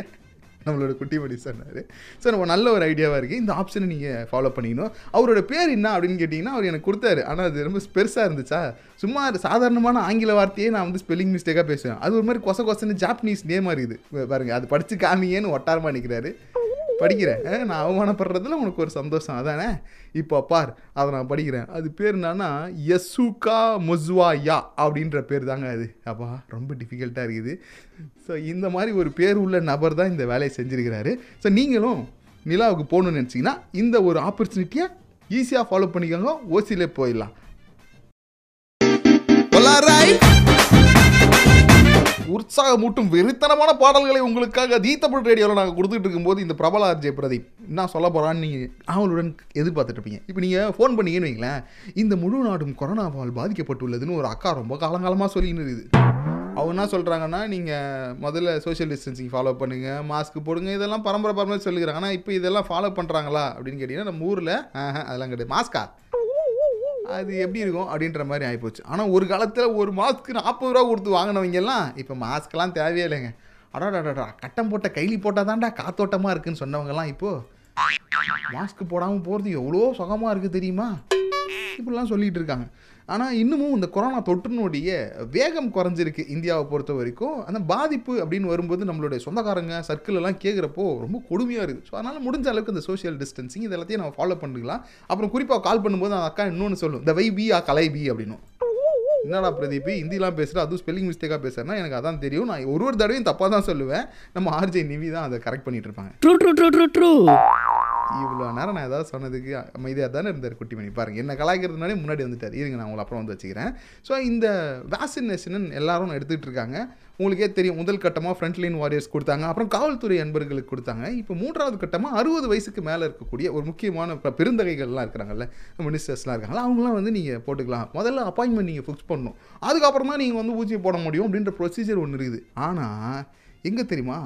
நம்மளோட குட்டிமணி சொன்னார். ஸோ நம்ம நல்ல ஒரு ஐடியாவாக இருக்குது இந்த ஆப்ஷனை நீங்கள் ஃபாலோ பண்ணிக்கணும். அவரோட பேர் என்ன அப்படின்னு கேட்டிங்கன்னா அவர் எனக்கு கொடுத்தாரு. ஆனால் அது ரொம்ப பெருசாக இருந்துச்சா? சும்மா சாதாரணமான ஆங்கில வார்த்தையே நான் வந்து ஸ்பெல்லிங் மிஸ்டேக்காக பேசுவேன். அது ஒரு மாதிரி கொச கொசன்னு ஜாப்பனீஸ் நேமாக இருக்குது. பாருங்கள் அது படித்து காமியேன்னு ஒட்டாரமாக நிற்கிறாரு படிக்கிறேன். நான் அவமானப்படுறதுல உனக்கு ஒரு சந்தோஷம். அதானே? இப்போ பார் அதை நான் படிக்கிறேன். அது பேர் என்னன்னா யசுகா மொஸ்வா யா அப்படின்ற பேர் தாங்க அது. அப்பா ரொம்ப டிஃபிகல்ட்டாக இருக்குது. ஸோ இந்த மாதிரி ஒரு பேர் உள்ள நபர் தான் இந்த வேலையை செஞ்சுருக்கிறாரு. ஸோ நீங்களும் நிலாவுக்கு போகணும்னு நினச்சிங்கன்னா இந்த ஒரு ஆப்பர்ச்சுனிட்டியை ஈஸியாக ஃபாலோ பண்ணிக்கோங்க. ஓசிலே போயிடலாம். உற்சாகமூட்டும் வெறித்தனமான பாடல்களை உங்களுக்காக தி தமிழ் ரேடியோவில் நாங்கள் கொடுத்துட்டு இருக்கும்போது இந்த பிரபல ஆர்ஜே பிரதீப் என்ன சொல்ல போகிறான்னு நீங்கள் ஆவலுடன் எதிர்பார்த்துட்டு இருப்பீங்க இப்போ நீங்கள் ஃபோன் பண்ணீங்கன்னு வைங்களேன் இந்த முழு நாடும் கொரோனாவால் பாதிக்கப்பட்டுள்ளதுன்னு ஒரு அக்கா ரொம்ப காலங்காலமாக சொல்லின்னு இருக்குது. அவங்க என்ன சொல்கிறாங்கன்னா நீங்கள் முதல்ல சோஷியல் டிஸ்டன்சிங் ஃபாலோ பண்ணுங்கள் மாஸ்க் போடுங்க இதெல்லாம் பரம்பரை பரம்பரை சொல்லிக்கிறாங்க. ஆனால் இப்போ இதெல்லாம் ஃபாலோ பண்ணுறாங்களா அப்படின்னு கேட்டிங்கன்னா நம்ம ஊரில் அதெல்லாம் கிடையாது. மாஸ்கா அது எப்படி இருக்கும் அப்படின்ற மாதிரி ஆகிப்போச்சு ஆனால் ஒரு காலத்தில் ஒரு மாஸ்க்கு நாற்பது ரூபா கொடுத்து வாங்கினவங்க எல்லாம் இப்போ மாஸ்க்கெல்லாம் தேவையே இல்லைங்க. அடாடாடா கட்டம் போட்ட கைலி போட்டால் தான்டா காத்தோட்டமாக இருக்குன்னு சொன்னவங்கலாம் இப்போது மாஸ்க் போடாமல் போகிறது எவ்வளோ சுகமாக இருக்குது தெரியுமா? இப்படிலாம் சொல்லிகிட்டு இருக்காங்க. ஆனால் இன்னமும் இந்த கொரோனா தொற்றுனுடைய வேகம் குறைஞ்சிருக்கு இந்தியாவை பொறுத்த வரைக்கும். அந்த பாதிப்பு அப்படின்னு வரும்போது நம்மளுடைய சொந்தக்காரங்க சர்க்கிள் எல்லாம் கேட்குறப்போ ரொம்ப கொடுமையாக இருக்குது. ஸோ அதனால் முடிஞ்ச அளவுக்கு இந்த சோஷியல் டிஸ்டன்சிங் இது எல்லாத்தையும் நம்ம ஃபாலோ பண்ணிக்கலாம். அப்புறம் குறிப்பாக கால் பண்ணும்போது அந்த அக்கா இன்னொன்று சொல்லும். இந்த வை பி ஆ கலை பி அப்படின்னும் என்னடா பிரதீப் ஹிந்திலாம் பேசுகிற அதுவும் ஸ்பெல்லிங் மிஸ்டேக்காக பேசுகிறேன்னா எனக்கு அதான் தெரியும். நான் ஒரு ஒரு தடவையும் தப்பாக தான் சொல்லுவேன். நம்ம ஆர்ஜே நிவி தான் அதை கரெக்ட் பண்ணிட்டு இருப்பாங்க. True, true, true. இவ்வளோ நேரம் நான் ஏதாவது சொன்னதுக்கு அமைதியாக தானே இருந்தார் குட்டிமணி. பாருங்கள் என்ன கலாய்க்கிறதுனாலே முன்னாடி வந்துட்டார். இருங்க நான் உங்களை அப்புறம் வந்து வச்சுக்கிறேன். ஸோ இந்த வேக்சினேஷன் எல்லாரும் எடுத்துகிட்டு இருக்காங்க. உங்களுக்கே தெரியும் முதல் கட்டமாக ஃப்ரண்ட்லைன் வாரியர்ஸ் கொடுத்தாங்க. அப்புறம் காவல்துறை அன்பர்களுக்கு கொடுத்தாங்க. இப்போ மூன்றாவது கட்டமாக அறுபது வயசுக்கு மேலே இருக்கக்கூடிய ஒரு முக்கியமான பெருந்தகைகள்லாம் இருக்கிறாங்கல்ல மினிஸ்டர்ஸ்லாம் இருக்காங்களா அவங்களாம் வந்து நீங்கள் போட்டுக்கலாம். முதல்ல அப்பாயின்மெண்ட் நீங்கள் ஃபிக்ஸ் பண்ணணும். அதுக்கப்புறம் தான் நீங்கள் வந்து ஊசி போட முடியும் அப்படின்ற ப்ரொசீஜர் ஒன்று இருக்குது. ஆனால் எங்கே தெரியுமா?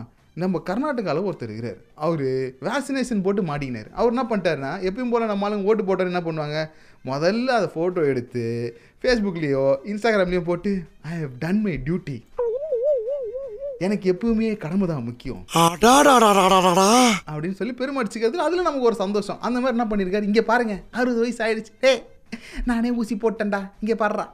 நம்ம கர்நாடகாவில் ஒருத்தர் இருக்கிறார். அவர் வேக்சினேஷன் போட்டு மாட்டிக்கினார். அவர் என்ன பண்ணிட்டாருன்னா எப்பயும் போல் நம்ம ஆளுங்க ஓட்டு போட்டார் என்ன பண்ணுவாங்க? முதல்ல அதை ஃபோட்டோ எடுத்து ஃபேஸ்புக்லேயோ இன்ஸ்டாகிராம்லேயோ போட்டு I have done my duty எனக்கு எப்பவுமே கடமை தான் முக்கியம். அப்படின்னு சொல்லி பெருமடிச்சுக்கிறது அதில் நமக்கு ஒரு சந்தோஷம். அந்த மாதிரி என்ன பண்ணியிருக்காரு இங்கே பாருங்க அறுபது வயசு ஆயிடுச்சு. டே நானே ஊசி போட்டேன்டா. இங்கே பாடுறா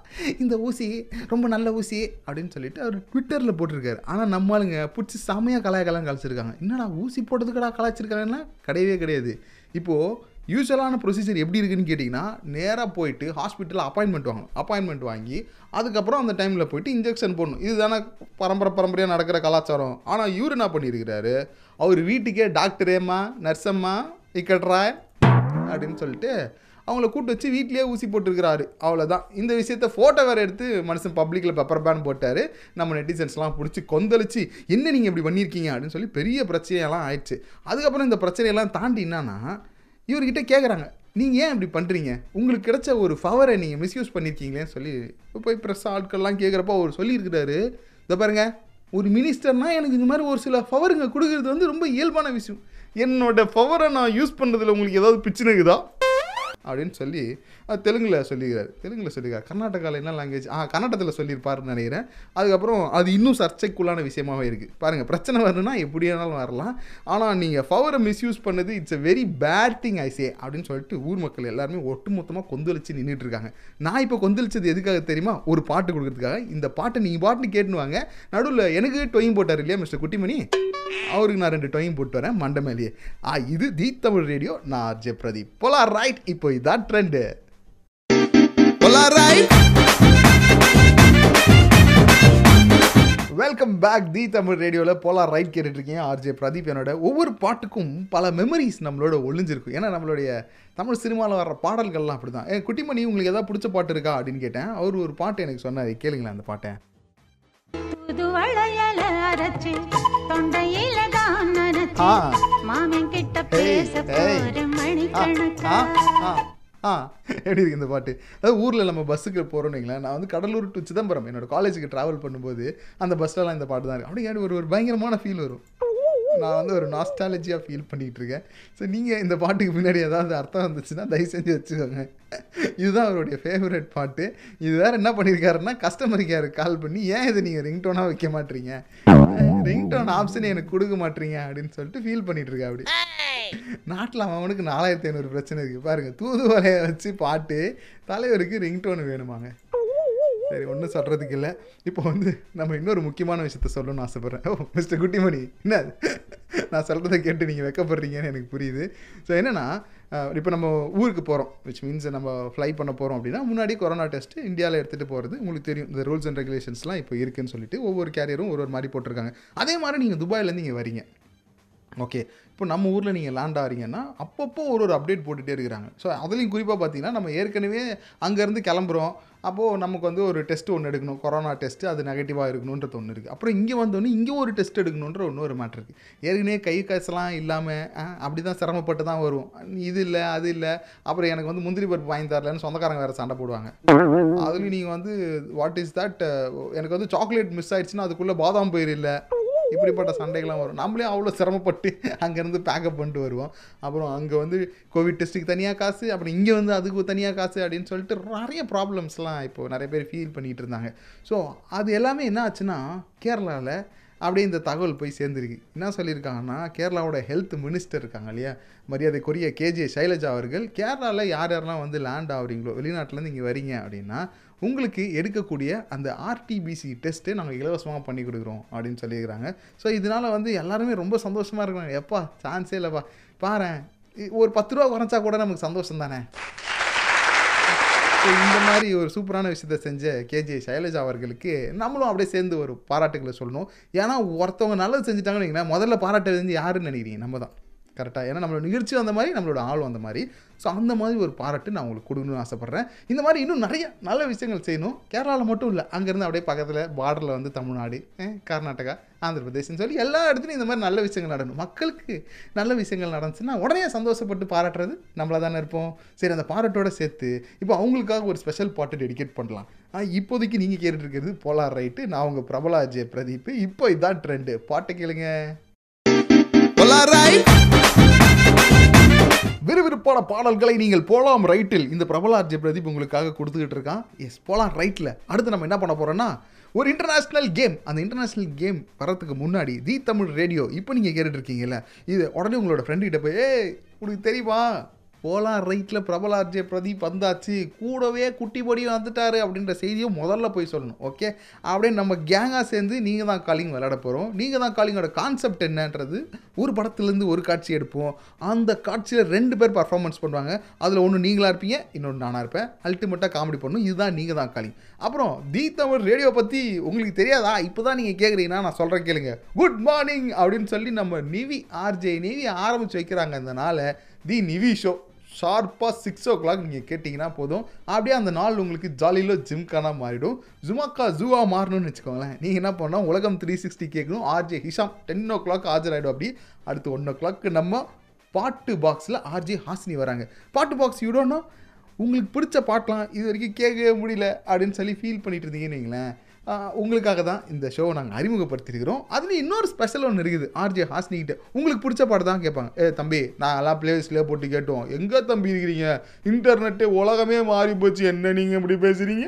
இந்த ஊசி ரொம்ப நல்ல ஊசி அப்படின்னு சொல்லிட்டு அவர் ட்விட்டரில் போட்டிருக்காரு. ஆனால் நம்மளுங்க பிடிச்சி செமையாக கலாய்க்கலாம் கழிச்சிருக்காங்க என்னடா ஊசி போட்டதுக்கடா கலாய்ச்சிருக்காங்கன்னா கிடையவே கிடையாது. இப்போது யூஸ்வலான ப்ரொசீஜர் எப்படி இருக்குன்னு கேட்டிங்கன்னா நேராக போயிட்டு ஹாஸ்பிட்டலில் அப்பாயின்மெண்ட் வாங்கணும். அப்பாயின்மெண்ட் வாங்கி அதுக்கப்புறம் அந்த டைமில் போயிட்டு இன்ஜெக்ஷன் போடணும். இதுதானே பரம்பரை பரம்பரையாக நடக்கிற கலாச்சாரம். ஆனால் இவர் என்ன பண்ணியிருக்கிறாரு? அவர் வீட்டுக்கே டாக்டரேம்மா நர்ஸம்மா இக்கட்ரா அப்படின்னு சொல்லிட்டு அவங்கள கூட்டு வச்சு வீட்லேயே ஊசி போட்டிருக்கிறாரு. அவ்வளோதான் இந்த விஷயத்த ஃபோட்டோ வேறு எடுத்து மனுஷன் பப்ளிக்கில் பெப்பர் பேன் போட்டார். நம்ம நெட்டிசன்ஸ்லாம் பிடிச்சி கொந்தளிச்சு என்ன நீங்கள் இப்படி பண்ணியிருக்கீங்க? அப்படின்னு சொல்லி பெரிய பிரச்சனையெல்லாம் ஆயிடுச்சு. அதுக்கப்புறம் இந்த பிரச்சனையெல்லாம் தாண்டி என்னன்னா இவர்கிட்ட கேட்குறாங்க நீங்கள் ஏன் இப்படி பண்ணுறீங்க உங்களுக்கு கிடைச்ச ஒரு ஃபவரை நீங்கள் மிஸ்யூஸ் பண்ணியிருக்கீங்களேன்னு சொல்லி போய் ப்ரெஸ் ஆட்கள்லாம் கேட்குறப்போ அவர் சொல்லியிருக்கிறாரு. இதை பாருங்க ஒரு மினிஸ்டர்னால் எனக்கு இந்த மாதிரி ஒரு சில ஃபவருங்க கொடுக்கறது வந்து ரொம்ப இயல்பான விஷயம். என்னோட ஃபவரை நான் யூஸ் பண்ணுறதுல உங்களுக்கு ஏதாவது பிரச்சனை இருக்குதா? அப்படின்னு சொல்லி அது தெலுங்கில் சொல்லிக்கிறார். தெலுங்கில் சொல்லியிருக்காரு கர்நாடகாவில் என்ன லாங்குவேஜ் ஆ கன்னடத்தில் சொல்லியிருப்பாருன்னு நினைக்கிறேன். அதுக்கப்புறம் அது இன்னும் சர்ச்சைக்குள்ளான விஷயமாவே இருக்குது பாருங்கள் பிரச்சனை வரணும்னா எப்படி வேணாலும் வரலாம். ஆனால் நீங்கள் பவரை மிஸ்யூஸ் பண்ணது it's a very bad thing I say அப்படின்னு சொல்லிட்டு ஊர் மக்கள் எல்லாருமே ஒட்டுமொத்தமாக கொந்தளிச்சு நின்றுட்டு இருக்காங்க நான் இப்போ கொந்தளிச்சது எதுக்காக தெரியுமா? ஒரு பாட்டு கொடுக்குறதுக்காக. இந்த பாட்டை நீங்கள் பாட்டுன்னு கேட்டுன்னு வாங்க நடுவில் எனக்கு டொயின் போட்டார் இல்லையா மிஸ்டர் குட்டிமணி? அவருக்கு நான் ரெண்டு டொயின் போட்டு வரேன் மண்டமேலேயே ஆ இது தி தமிழ் ரேடியோ நான் ஆர்ஜே பிரதீப். போலா ரைட் இப்போ இதான் trend welcome back the Tamil ரேடியோவில் போலார் ரைட் கேட்டுட்டு இருக்கீங்க ஆர்ஜே பிரதீப் என்னோட ஒவ்வொரு பாட்டுக்கும் பல மெமரிஸ் நம்மளோட ஒளிஞ்சிருக்கும். ஏன்னா நம்மளுடைய தமிழ் சினிமாவில் வர்ற பாடல்கள்லாம் அப்படி தான் ஏ குட்டிமணி உங்களுக்கு ஏதாவது பிடிச்ச பாட்டு இருக்கா அப்படின்னு கேட்டேன். அவர் ஒரு பாட்டு எனக்கு சொன்னார். கேளுங்களேன் அந்த பாட்டை. மாமன் கிட்ட பேச. போற ஆ, மணிக்கணக்கா? ஆ, எப்படி இருக்கு இந்த பாட்டு? அதாவது ஊரில் நம்ம பஸ்ஸுக்கு போகிறோன்னு வைங்களேன் நான் வந்து கடலூர் டு சிதம்பரம் என்னோட காலேஜுக்கு ட்ராவல் பண்ணும்போது அந்த பஸ்லலாம் இந்த பாட்டு தான் இருக்கு. அப்படியே ஒரு ஒரு பயங்கரமான ஃபீல் வரும். நான் வந்து ஒரு நாஸ்டாலஜியாக ஃபீல் பண்ணிகிட்டு இருக்கேன். ஸோ நீங்கள் இந்த பாட்டுக்கு பின்னாடி ஏதாவது அர்த்தம் வந்துச்சுன்னா தயவு செஞ்சு வச்சுக்கோங்க. இதுதான் அவருடைய ஃபேவரட் பாட்டு. இது வேறு என்ன பண்ணியிருக்காருன்னா கஸ்டமர் கேருக்கு கால் பண்ணி ஏன் இதை நீங்கள் ரிங்டோனாக வைக்க மாட்டீங்க? ரிங்டோன் ஆப்ஷன் எனக்கு கொடுக்க மாட்டீங்க அப்படின்னு சொல்லிட்டு ஃபீல் பண்ணிட்டு இருக்கா அப்படி. நாட்டில் அவனுக்கு நாலாயிரத்தி ஐநூறு பிரச்சனை இருக்குது பாருங்க தூதுவலையை வச்சு பாட்டு தலைவருக்கு ரிங்டோன் வேணுமாங்க. சரி ஒன்றும் சொல்கிறதுக்கு இல்லை. இப்போ வந்து நம்ம இன்னொரு முக்கியமான விஷயத்த சொல்லணும்னு ஆசைப்பட்றேன். ஓ மிஸ்டர் குட்டிமணி என்ன நான் சொல்கிறத கேட்டு நீங்கள் வைக்கப்படுறீங்கன்னு எனக்கு புரியுது. ஸோ என்னென்னா இப்போ நம்ம ஊருக்கு போகிறோம் விச் மீன்ஸ் நம்ம ஃப்ளை பண்ண போகிறோம் அப்படின்னா முன்னாடி கொரோனா டெஸ்ட்டு இந்தியாவில் எடுத்துகிட்டு போகிறது உங்களுக்கு தெரியும். இந்த ரூல்ஸ் அண்ட் ரெகுலேஷன்ஸ்லாம் இப்போ இருக்குதுன்னு சொல்லிட்டு ஒவ்வொரு கேரியரும் ஒரு ஒரு மாதிரி போட்டிருக்காங்க. அதே மாதிரி நீங்கள் துபாயிலேருந்து இங்கே வரீங்க. ஓகே இப்போ நம்ம ஊரில் நீங்கள் லேண்ட் ஆகிறீங்கன்னா அப்பப்போ ஒரு ஒரு அப்டேட் போட்டுகிட்டே இருக்கிறாங்க. ஸோ அதுலேயும் குறிப்பாக பார்த்தீங்கன்னா நம்ம ஏற்கனவே அங்கேருந்து கிளம்புறோம். அப்போது நமக்கு வந்து ஒரு டெஸ்ட் ஒன்று எடுக்கணும். கொரோனா டெஸ்ட் அது நெகட்டிவாக இருக்கணுன்றது ஒன்று இருக்குது அப்புறம் இங்கே வந்தோடனே இங்கே ஒரு டெஸ்ட் எடுக்கணுன்ற இன்னொரு மேட்ரு இருக்குது ஏற்கனவே கை காசுலாம் இல்லாமல் அப்படி தான் சிரமப்பட்டு தான் வரும். இது இல்லை அது இல்லை. அப்புறம் எனக்கு வந்து முந்திரி பருப்பு வாங்கி தரலன்னு சொந்தக்காரங்க வேறு சண்டை போடுவாங்க. அதுலேயும் நீங்கள் வந்து வாட் இஸ் தட் எனக்கு வந்து சாக்லேட் மிஸ் ஆயிடுச்சுன்னா அதுக்குள்ளே பாதாம் பயிர் இல்லை. இப்படிப்பட்ட சண்டைகள்லாம் வரும். நம்மளே அவ்வளோ சிரமப்பட்டு அங்கேருந்து பேக்கப் பண்ணிட்டு வருவோம். அப்புறம் அங்கே வந்து கோவிட் டெஸ்ட்டுக்கு தனியாக காசு அப்புறம் இங்கே வந்து அதுக்கு தனியாக காசு அப்படின்னு சொல்லிட்டு நிறைய ப்ராப்ளம்ஸ்லாம் இப்போ நிறைய பேர் ஃபீல் பண்ணிகிட்டு இருந்தாங்க. ஸோ அது எல்லாமே என்ன ஆச்சுன்னா கேரளாவில் அப்படியே இந்த தகவல் போய் சேர்ந்துருக்கு. என்ன சொல்லியிருக்காங்கன்னா கேரளாவோட ஹெல்த் மினிஸ்டர் இருக்காங்க இல்லையா? மரியாதைக்குரிய கேஜே சைலஜா அவர்கள் கேரளாவில் யார் யாரெல்லாம் வந்து லேண்ட் ஆகுறீங்களோ வெளிநாட்டிலேருந்து இங்கே வரீங்க அப்படின்னா உங்களுக்கு எடுக்கக்கூடிய அந்த ஆர்டிபிசி டெஸ்ட்டு நாங்கள் இலவசமாக பண்ணி கொடுக்குறோம் அப்படின்னு சொல்லியிருக்கிறாங்க. ஸோ இதனால் வந்து எல்லாருமே ரொம்ப சந்தோஷமாக இருக்கிறாங்க. எப்பா சான்ஸே இல்லைப்பா. பாரேன். ஒரு பத்து ரூபா குறைச்சா கூட நமக்கு சந்தோஷம் தானே? ஸோ இந்த மாதிரி ஒரு சூப்பரான விஷயத்தை செஞ்ச கேஜே சைலஜா அவர்களுக்கு நம்மளும் அப்படியே சேர்ந்து ஒரு பாராட்டுகளை சொல்லணும். ஏன்னா ஒருத்தவங்க நல்லது செஞ்சுட்டாங்கன்னு முதல்ல பாராட்டு வந்து யாருன்னு நினைக்கிறீங்க? நம்ம தான். கரெக்டாக ஏன்னா நம்மளோட நிகழ்ச்சி அந்த மாதிரி நம்மளோட ஆளும் அந்த மாதிரி. ஸோ அந்த மாதிரி ஒரு பாராட்டு நான் உங்களுக்கு கொடுக்கணும்னு ஆசைப்பட்றேன். இந்த மாதிரி இன்னும் நிறைய நல்ல விஷயங்கள் செய்யணும். கேரளாவில் மட்டும் இல்லை அங்கேருந்து அப்படியே பக்கத்தில் பார்டரில் வந்து தமிழ்நாடு கர்நாடகா ஆந்திர பிரதேசம்னு சொல்லி எல்லா இடத்துலையும் இந்த மாதிரி நல்ல விஷயங்கள் நடக்கணும் மக்களுக்கு நல்ல விஷயங்கள் நடந்துச்சுன்னா உடனே சந்தோஷப்பட்டு பாராட்டுறது நம்மளாக தானே இருப்போம். சரி அந்த பாராட்டோட சேர்த்து இப்போ அவங்களுக்காக ஒரு ஸ்பெஷல் பாட்டு டெடிகேட் பண்ணலாம். இப்போதைக்கு நீங்கள் கேட்டுட்டு இருக்கிறது போலார் ரைட்டு நான் உங்கள் பிரபலா பிரதீப். இப்போ இதான் ட்ரெண்டு பாட்டை கேளுங்க. விறுவிறுப்பான பாடல்களை நீங்கள் போலாம் ரைட்டில். இந்த பிரபலார்ஜி பிரதீப் உங்களுக்காக கொடுத்துக்கிட்டு இருக்கான். எஸ் போலாம் ரைட்டில். அடுத்து நம்ம என்ன பண்ண போகிறோன்னா ஒரு இன்டர்நேஷ்னல் கேம் அந்த இன்டர்நேஷ்னல் கேம் வரதுக்கு முன்னாடி தி தமிழ் ரேடியோ. இப்போ நீங்கள் கேட்டுட்டு இருக்கீங்கல்ல இது உடனே உங்களோட ஃப்ரெண்டு கிட்ட போய் ஏ உனக்கு தெரியுமா? போலாம் ரைட்டில் பிரபல ஆர்ஜே பிரதீப் வந்தாச்சு. கூடவே குட்டிபடியும் வந்துட்டாரு அப்படின்ற செய்தியும் முதல்ல போய் சொல்லணும் ஓகே அப்படியே நம்ம கேங்காக சேர்ந்து நீங்கள் தான் காலிங் விளையாட போகிறோம் நீங்கள் தான் காலிங்கோட கான்செப்ட் என்னன்றது ஒரு படத்துலேருந்து ஒரு காட்சி எடுப்போம். அந்த காட்சியில் ரெண்டு பேர் பர்ஃபார்மன்ஸ் பண்ணுவாங்க. அதில் ஒன்று நீங்களாக இருப்பீங்க இன்னொன்று நானாக இருப்பேன். அல்டிமேட்டாக காமெடி பண்ணணும் இதுதான் நீங்கள் தான் காலிங் அப்புறம் தி தமிழ் ரேடியோ பற்றி உங்களுக்கு தெரியாதா? இப்போ தான் நீங்கள் கேட்குறீங்கன்னா நான் சொல்கிறேன் கேளுங்க. குட் மார்னிங் அப்படின்னு சொல்லி நம்ம நிவி ஆர்ஜே நிவி ஆரம்பித்து வைக்கிறாங்க இந்த நாளை. தி நிவி ஷோ ஷார்ப்பாக சிக்ஸ் ஓ கிளாக் நீங்கள் கேட்டிங்கன்னா போதும். அப்படியே அந்த நாள் உங்களுக்கு ஜாலியில் ஜிம்கானா மாறிடும். ஜுமாக்கா ஜூவா மாறணும்னு வச்சுக்கோங்களேன். நீங்கள் என்ன பண்ணணும்? உலகம் த்ரீ சிக்ஸ்டி கேட்கணும். RJ Hisham ten o'clock ஆஜராகிடும் அப்படி. அடுத்து ஒன் ஓ கிளாக்கு நம்ம பாட்டு பாக்ஸில் ஆர்ஜே ஹாசினி வராங்க. பாட்டு பாக்ஸ் யூடோன்னா உங்களுக்கு பிடிச்ச பாட்டெலாம் இது வரைக்கும் கேட்கவே முடியல அப்படின்னு சொல்லி ஃபீல் பண்ணிட்டு இருந்தீங்கன்னு வைங்களேன். உங்களுக்காக தான் இந்த ஷோவை நாங்கள் அறிமுகப்படுத்திருக்கிறோம் அதில் இன்னொரு ஸ்பெஷல் ஒன்று இருக்குது. ஆர்ஜே ஹாஸ்னிக்கிட்ட உங்களுக்கு பிடிச்ச பாட்டு தான் கேட்பாங்க. ஏ தம்பி நான் எல்லாம் பிளேலிஸ்ட்லேயே போட்டு கேட்டோம். எங்கே தம்பி இருக்கிறீங்க? இன்டர்நெட்டு உலகமே மாறி போச்சு. என்ன நீங்கள் இப்படி பேசுகிறீங்க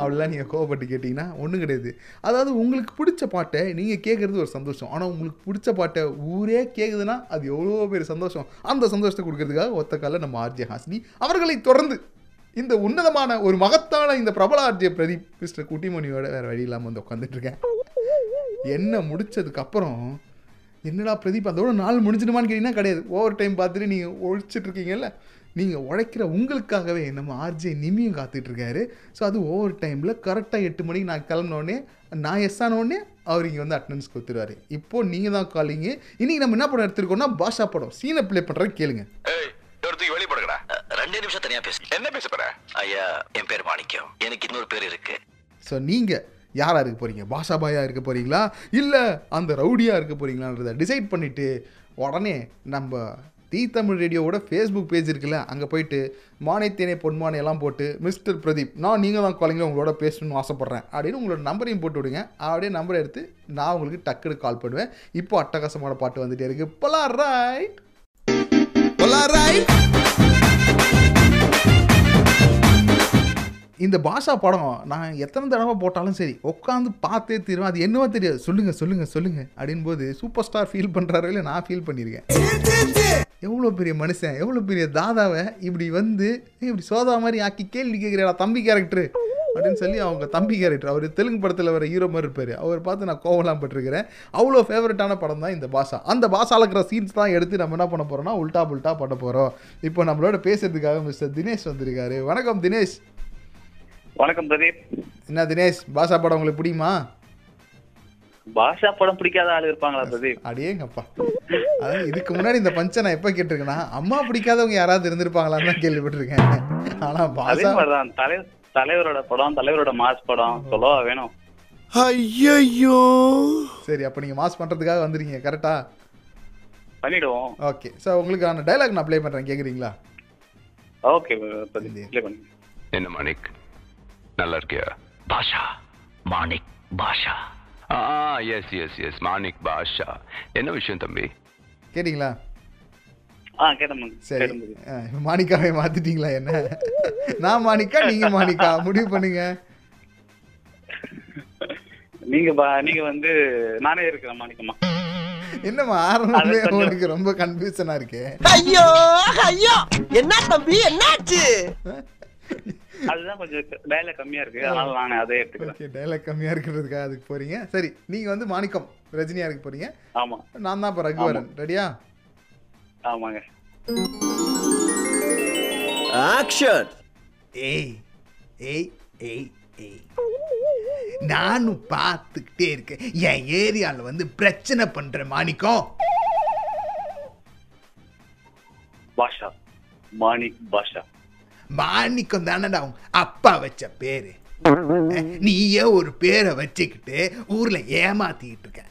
அப்படிலாம் நீங்கள் கோவப்பட்டு கேட்டிங்கன்னா ஒன்றும் கிடையாது. அதாவது உங்களுக்கு பிடிச்ச பாட்டை நீங்கள் கேட்குறது ஒரு சந்தோஷம். ஆனால் உங்களுக்கு பிடிச்ச பாட்டை ஊரே கேட்குதுன்னா அது எவ்வளோ பெரிய சந்தோஷம். அந்த சந்தோஷத்தை கொடுக்கறதுக்காக ஒத்த காலில் நம்ம ஆர்ஜே ஹாஸ்னி அவர்களை தொடர்ந்து இந்த உன்னதமான ஒரு மகத்தான இந்த பிரபல ஆர்ஜிய பிரதீப் மிஸ்டர் குட்டிமணியோட வேறு வழி இல்லாமல் வந்து உட்காந்துட்டு இருக்கேன் என்ன முடிச்சதுக்கப்புறம் என்னடா பிரதீப் அதோட நாள் முடிஞ்சிடுமான்னு கேட்டிங்கன்னா கிடையாது. ஓவர் டைம் பார்த்துட்டு நீங்கள் ஒழிச்சிட்டு இருக்கீங்கல்ல நீங்கள் உழைக்கிற உங்களுக்காகவே நம்ம ஆர்ஜே நிமியும் காத்துட்ருக்காரு ஸோ அது ஓவர் டைமில் கரெக்டாக எட்டு மணிக்கு நான் கிளம்பினோடனே நான் எஸ் ஆனோடனே அவர் இங்கே வந்து அட்டண்டன்ஸ் கொடுத்துருவாரு. இப்போ நீங்கள் தான் காலிங்க இன்றைக்கி நம்ம என்ன படம் எடுத்துருக்கோம்னா பாஷா படம். சீனை ப்ளே பண்ணுறேன் கேளுங்க. வெளிப்பட. ரெண்டு நிமிஷம் தனியா பேசு. என்ன பேச போற ஐயா என் பேர் மாணிக்கம். எனக்கு இன்னொரு பேர் இருக்கு. ஸோ நீங்கள் யாராக இருக்க போகிறீங்க பாஷா பாயா இருக்க போகிறீங்களா இல்லை அந்த ரவுடியாக இருக்க போகிறீங்களான்றதை டிசைட் பண்ணிவிட்டு உடனே நம்ம தீ தமிழ் ரேடியோவோட ஃபேஸ்புக் பேஜ் இருக்குல்ல அங்கே போயிட்டு மானைத்தேனே பொன்மானை எல்லாம் போட்டு மிஸ்டர் பிரதீப் நான் நீங்கள் தான் காலிங்க உங்களோட பேசணும்னு ஆசைப்பட்றேன். அப்படின்னு உங்களோட நம்பரையும் போட்டு விடுங்க. அப்படியே நம்பரை எடுத்து நான் உங்களுக்கு டக்குனு கால் பண்ணுவேன். இப்போ அட்டகாசமான பாட்டு வந்துட்டே இருக்கு. போலாம் ரைட் இந்த பாஷா படம் நான் எத்தனை தடவை போட்டாலும் சரி உட்காந்து பார்த்தே தீருவேன் அது என்னவோ தெரியாது. சொல்லுங்க சொல்லுங்க சொல்லுங்க அப்படின் போது சூப்பர் ஸ்டார் ஃபீல் பண்ணுறாரு இல்லை நான் ஃபீல் பண்ணியிருக்கேன். எவ்வளோ பெரிய மனுஷன் எவ்வளோ பெரிய தாதாவை இப்படி வந்து இப்படி சோதா மாதிரி ஆக்கி கேள்வி கேட்குறா தம்பி கேரக்டர் அப்படின்னு சொல்லி அவங்க தம்பி கேரக்டர் அவர் தெலுங்கு படத்தில் வர ஹீரோ மாதிரி இருப்பார். அவர் பார்த்து நான் கோவலாம் பட்டிருக்கிறேன். அவ்வளோ ஃபேவரட்டான படம் தான் இந்த பாஷா. அந்த பாஷாவில் இருக்கிற சீன்ஸ் தான் எடுத்து நம்ம என்ன பண்ண போகிறோம்னா உல்டா புல்ட்டா பண்ண போகிறோம் இப்போ நம்மளோட பேசுறதுக்காக மிஸ்டர் தினேஷ் வந்திருக்காரு. வணக்கம் தினேஷ். வணக்கம் பிரதீப். என்ன தினேஷ் பாஷா படம் உங்களுக்கு பிடிக்குமா? பாஷா படம் பிடிக்காத ஆள் இருப்பாங்களா பிரதீப்? அடேங்கப்பா. அதாவது இதுக்கு முன்னாடி இந்த பஞ்சை நான் எப்போ கேட்டிருக்கேன்னா அம்மா பிடிக்காதவங்க யாராவது இருந்திருப்பாங்களான்னு தான் கேள்விப்பட்டிருக்கேன். அதே பாஷா தலை தலைவரோட படம் தலைவரோட மாஸ் படம் சொல்லவா வேணும். ஐயோ சரி அப்போ நீங்கள் மாஸ் பண்ணுறதுக்காக வந்துருக்கீங்க கரெக்டா பண்ணிடுவோம். ஓகே ஸோ உங்களுக்கான டைலாக் நான் ப்ளே பண்ணுறேன் கேட்குறீங்களா ஓகே பிரதீப் ப்ளே பண்ணுங்க. என்ன மாணிக்? நல்லா இருக்கியா பாஷா மாணிக் பாஷா. ஆ yes yes yes Manik Basha. என்ன விஷயம் தம்பி? கேட்டிங்களா? சரி. மாணிக்காவை மாற்றிட்டீங்களா என்ன? நான் மாணிக்கா நீங்கள் மாணிக்கா? முடிவு பண்ணுங்க. நீங்க நீங்க வந்து நானே இருக்கிறேன் மாணிக்கம்மா. என்னம்மா ஆரம்பமே உங்களுக்கு ரொம்ப கன்ஃபியூஷனாக இருக்கே? ஐயோ ஐயோ! என்ன தம்பி என்னாச்சு? அதுதான் கொஞ்சம் கம்மியா இருக்கு. அதனால நானே அதே எடுத்துக்கிறேன். ஓகே இருக்கிறதுக்காக அதுக்கு போகிறீங்க சரி நீங்கள் வந்து மாணிக்கம் ரஜினியாக இருக்க போகிறீங்க ஆமா. நான் தான் இப்போ ரகுவரன். ரெடியா ஆமாங்க. ஆக்ஷன் ஏய் ஏய் ஏய் ஏய். நானும் பார்த்துக்கிட்டே இருக்கேன். என் ஏரியாவில் வந்து பிரச்சனை பண்ற மாணிக்கம். பாஷா. மாணிக் பாஷா. மாணிக்கம் தானடா உங்க அப்பா வச்ச பேரு. நீயே ஒரு பேரை வச்சுக்கிட்டு ஊர்ல ஏமாத்திக்கிட்டு இருக்க.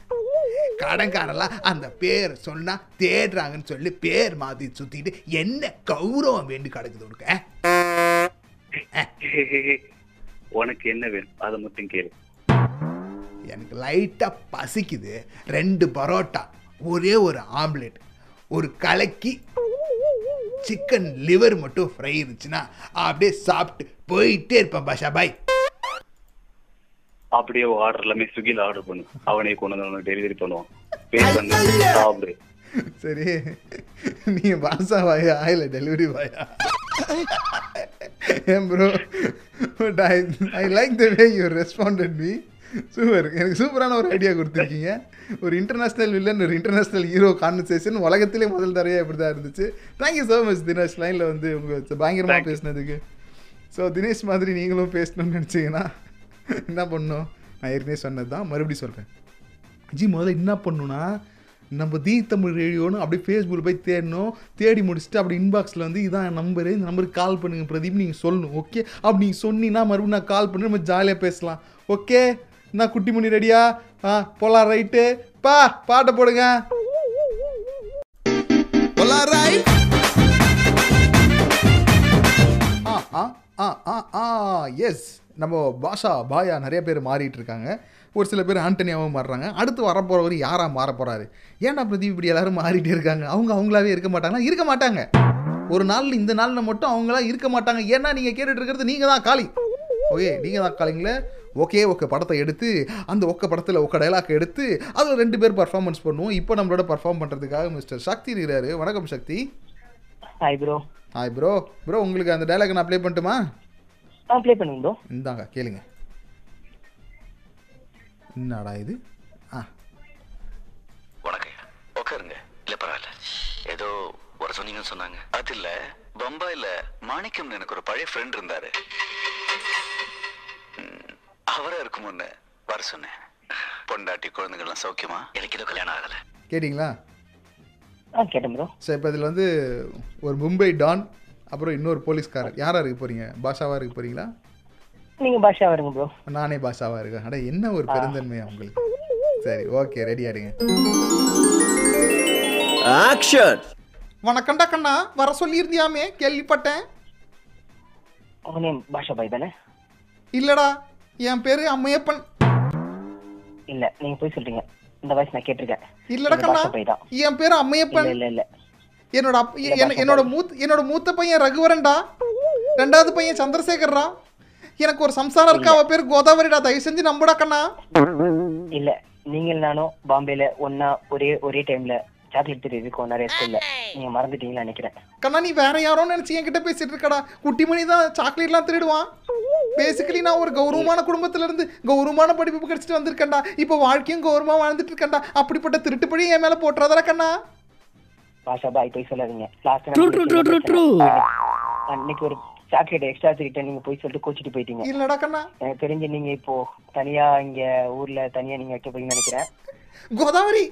கடன்காரெல்லாம் அந்த பேரை சொன்னா தேடுறாங்கன்னு சொல்லி பேர் மாத்தி சுத்திட்டு என்ன கௌரவம் வேண்டி கிடக்குது உனக்கு? உனக்கு என்ன வேணும்? அதை மட்டும் கேளு. எனக்கு லைட்டாக பசிக்குது. ரெண்டு பரோட்டா ஒரே ஒரு ஆம்லெட் ஒரு கலக்கி சிக்கன் லிவர் மட்டும் ஃப்ரை இருந்துச்சுன்னா அப்படியே சாப்பிட்டு போயிட்டே இருப்பேன் பாஷா. பாய் அப்படியே ஆர்டர் எல்லாமே ஸ்விக்கில ஆர்டர் பண்ணு. அவனே கொண்டு வந்து டெலிவரி பண்ணுவான். பேர் வந்து சாப்பிடு சரி. நீ பாஷா பாயா இல்லை டெலிவரி பாயா ஏன் bro but I I like the way you responded me super. எனக்கு சூப்பரான ஒரு ஐடியா கொடுத்துருக்கீங்க. ஒரு இன்டர்நேஷ்னல் வில்லன் ஒரு இன்டர்நேஷ்னல் ஹீரோ கான்வர்சேஷன் உலகத்திலே முதல் தடவையாக இப்படி தான் இருந்துச்சு தேங்க்யூ ஸோ மச் தினேஷ் லைனில் வந்து உங்கள் பயங்கரமாக. பேசினதுக்கு. ஸோ தினேஷ் மாதிரி நீங்களும் பேசணும்னு நினச்சிங்கன்னா என்ன பண்ணணும் நான் ஏற்கனவே சொன்னது தான் மறுபடியும் சொல்கிறேன் ஜி முதல்ல என்ன பண்ணணும்னா நம்ம தி தமிழ் ரேடியோன்னு அப்படியே ஃபேஸ்புக்கில் போய் தேடணும். தேடி முடிச்சுட்டு அப்படி இன்பாக்ஸில் வந்து இதான் நம்பரு இந்த நம்பருக்கு கால் பண்ணுங்க பிரதீப் நீங்கள் சொல்லணும். ஓகே அப்படி நீங்கள் சொன்னீங்கன்னா மறுபடியும் நான் கால் பண்ணி நம்ம ஜாலியாக பேசலாம். ஓகே நான் குட்டி மணி ரெடியா? ஆ போலாம் ரைட்டு பா பாட்டை போடுங்க. ஆ ஆ ஆ ஆ ஆ எஸ் நம்ம பாஷா பாயா நிறைய பேர் மாறிட்டு இருக்காங்க. ஒரு சில பேர் ஆண்டனியாவும் மாறுறாங்க. அடுத்து வரப்போறவர் யாரா மாற போறாரு? ஏன்டா பிரதீப் இப்படி எல்லாரும் மாறிட்டே இருக்காங்க? அவங்க அவங்களாவே இருக்க மாட்டாங்களா? இருக்க மாட்டாங்க. ஒரு நாள் இந்த நாளில் மட்டும் அவங்களா இருக்க மாட்டாங்க. ஏன்னா நீங்கள் கேட்டுட்டு இருக்கிறது நீங்கள் தான் காலி ஓகே நீங்கள் தான் காலிங்கள ஓகே ஓகே படத்தை எடுத்து அந்த ஒக்க படத்தில் ஒக்க டைலாக் எடுத்து அதில் ரெண்டு பேர் பர்ஃபார்மன்ஸ் பண்ணுவோம். இப்போ நம்மளோட பர்ஃபார்ம் பண்ணுறதுக்காக மிஸ்டர் சக்தி இருக்கிறாரு. வணக்கம் Shakti. Hi bro hi bro bro உங்களுக்கு அந்த டைலாக் நான் ப்ளே பண்ணட்டுமா? ஆ ப்ளே பண்ணுங்க ப்ரோ இந்தாங்க கேளுங்க. என்னடா இது? ஆ. வணக்கம் உட்காருங்க. இல்ல பரவாயில்ல. ஏதோ வர சொன்னீங்கன்னு சொன்னாங்க. அது இல்ல பம்பாயில மாணிக்கம்னு எனக்கு ஒரு பழைய ஃப்ரெண்ட் இருந்தாரு. அவரா இருக்குமோன்னு வர சொன்னேன். பொண்டாட்டி குழந்தைங்கள்லாம் சௌக்கியமா? எனக்கு இன்னும் கல்யாணம் ஆகல. கேட்டிங்களா? சரி இப்போ இதில் வந்து ஒரு மும்பை டான் அப்புறம் இன்னொரு போலீஸ்காரர். யாராக இருக்க போகிறீங்க பாஷாவாக இருக்க போகிறீங்களா நீங்க பாஷா வருங்க ப்ரோ. நானே பாஷாவாக இருக்கேன். அட என்ன ஒரு பெருந்தன்மையா உங்களுக்கு. சரி ஓகே ரெடி ஆடுங்க ஆக்ஷன் வணக்கம்டா கண்ணா. வர சொல்லியிருந்தியாமே? கேள்விப்பட்டேன். உங்க நேம் பாஷா பாய் தானே? இல்லடா. என் பேரு அம்மையப்பன். இல்ல நீங்க போய் சொல்றீங்க. இந்த வாய்ஸ் நான் கேட்டிருக்கேன். இல்லடா நீங்க கண்ணா என் பேரு அம்மையப்பன். இல்ல இல்ல என்னோட என்னோட. மூத்த என்னோட மூத்த பையன் ரகுவரன்டா. ரெண்டாவது பையன் சந்திரசேகர்ரா. எனக்கு ஒரு சம்சாரம் இருக்கா அவ பேர் கோதாவரிடா. தயவு செஞ்சு நம்புடா கண்ணா. இல்ல நீங்கள் நானும் பாம்பேல ஒன்னா ஒரே ஒரே டைம்ல சாக்லேட் தெரிய இருக்கோம் நிறைய ஸ்கூல்ல நீங்க மறந்துட்டீங்களா நினைக்கிறேன். கண்ணா நீ வேற யாரோ நினைச்சு என்கிட்ட பேசிட்டு இருக்கடா. குட்டிமணி தான் சாக்லேட்லாம் திருடுவான். பேசிக்கலி நான் ஒரு கௌரவமான குடும்பத்துல இருந்து கௌரவமான படிப்பு கிடைச்சிட்டு வந்திருக்கேன்டா. இப்போ வாழ்க்கையும் கௌரவமா வாழ்ந்துட்டு இருக்கேன்டா. அப்படிப்பட்ட திருட்டு பழி என் மேல போட்டுறதா கண்ணா. பாஷா பாய் போய் சொல்லாதீங்க. அன்னைக்கு ஒரு சாக்லேட் எக்ஸ்ட்ரா தூக்கிட்டு நீங்க போய் சொல்லிட்டு கோச்சிட்டு போயிட்டீங்க. இல்லடா கண்ணா. எனக்கு தெரிஞ்சு நீங்க இப்போ தனியா இங்க ஊர்ல தனியா நீங்க வைக்க போறீங்கன்னு நினைக்கிறேன். கோதாவரி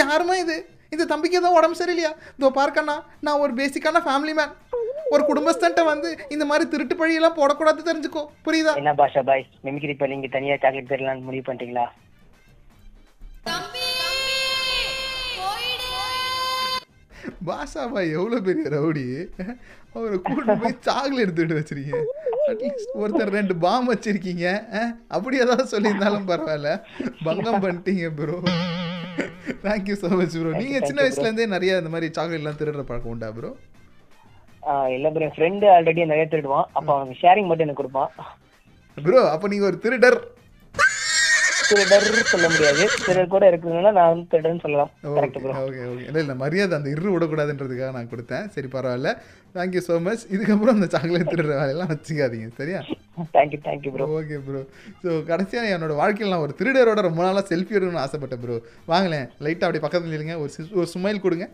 யாருமா இது? இந்த தம்பிக்கு ஏதோ உடம்பு சரியில்லையா? இதோ பார்க்கண்ணா நான் ஒரு பேசிக்கான ஃபேமிலி மேன் ஒரு குடும்பஸ்தன்ட்ட வந்து இந்த மாதிரி திருட்டு பழியெல்லாம் போடக்கூடாது தெரிஞ்சுக்கோ. புரியுதா? என்ன பாஷா பாய் மிமிக்ரி பண்ணி நீங்க தனியா சாக்லேட் தரலாம்னு முடிவு பண்ணிட்டீங்களா? பாஷாபா எவ்வளோ பெரிய ரவுடி? அவரை கூட்டு போய் சாக்லேட் எடுத்துட்டு வச்சிருக்கீங்க. அட்லீஸ்ட் ஒருத்தர் ரெண்டு பாம் வச்சிருக்கீங்க. அப்படி ஏதாவது சொல்லியிருந்தாலும் பரவாயில்ல. பங்கம் பண்ணிட்டீங்க bro thank you so much bro நீங்கள் சின்ன வயசுலேருந்தே நிறைய இந்த மாதிரி சாக்லேட்லாம் திருடுற பழக்கம் உண்டா ப்ரோ இல்ல ப்ரோ ஃப்ரெண்டு ஆல்ரெடி நிறைய திருடுவான். அப்ப அவனுக்கு ஷேரிங் மட்டும் எனக்கு கொடுப்பான். ப்ரோ அப்போ நீங்கள் ஒரு திருடர். திருடர் சொல்ல முடியாது. திருடர் கூட இருக்குதுன்னா நான் வந்து திருடர்னு சொல்லலாம். ஓகே ஓகே இல்லை இல்லை மரியாதை அந்த இரு விடக்கூடாதுன்றதுக்காக நான் கொடுத்தேன். சரி பரவாயில்ல. தேங்க்யூ ஸோ மச் இதுக்கப்புறம் அந்த சாக்லேட் திருடுற வேலையெல்லாம் வச்சுக்காதீங்க சரியா? Thank you thank you bro okay bro so கடைசியாக என்னோட வாழ்க்கையில் நான் ஒரு திருடரோட ரொம்ப நாளாக செல்ஃபி எடுக்கணும்னு ஆசைப்பட்டேன் ப்ரோ வாங்களேன் லைட்டாக அப்படி பக்கத்தில் இருங்க ஒரு ஒரு ஸ்மைல் கொடுங்க.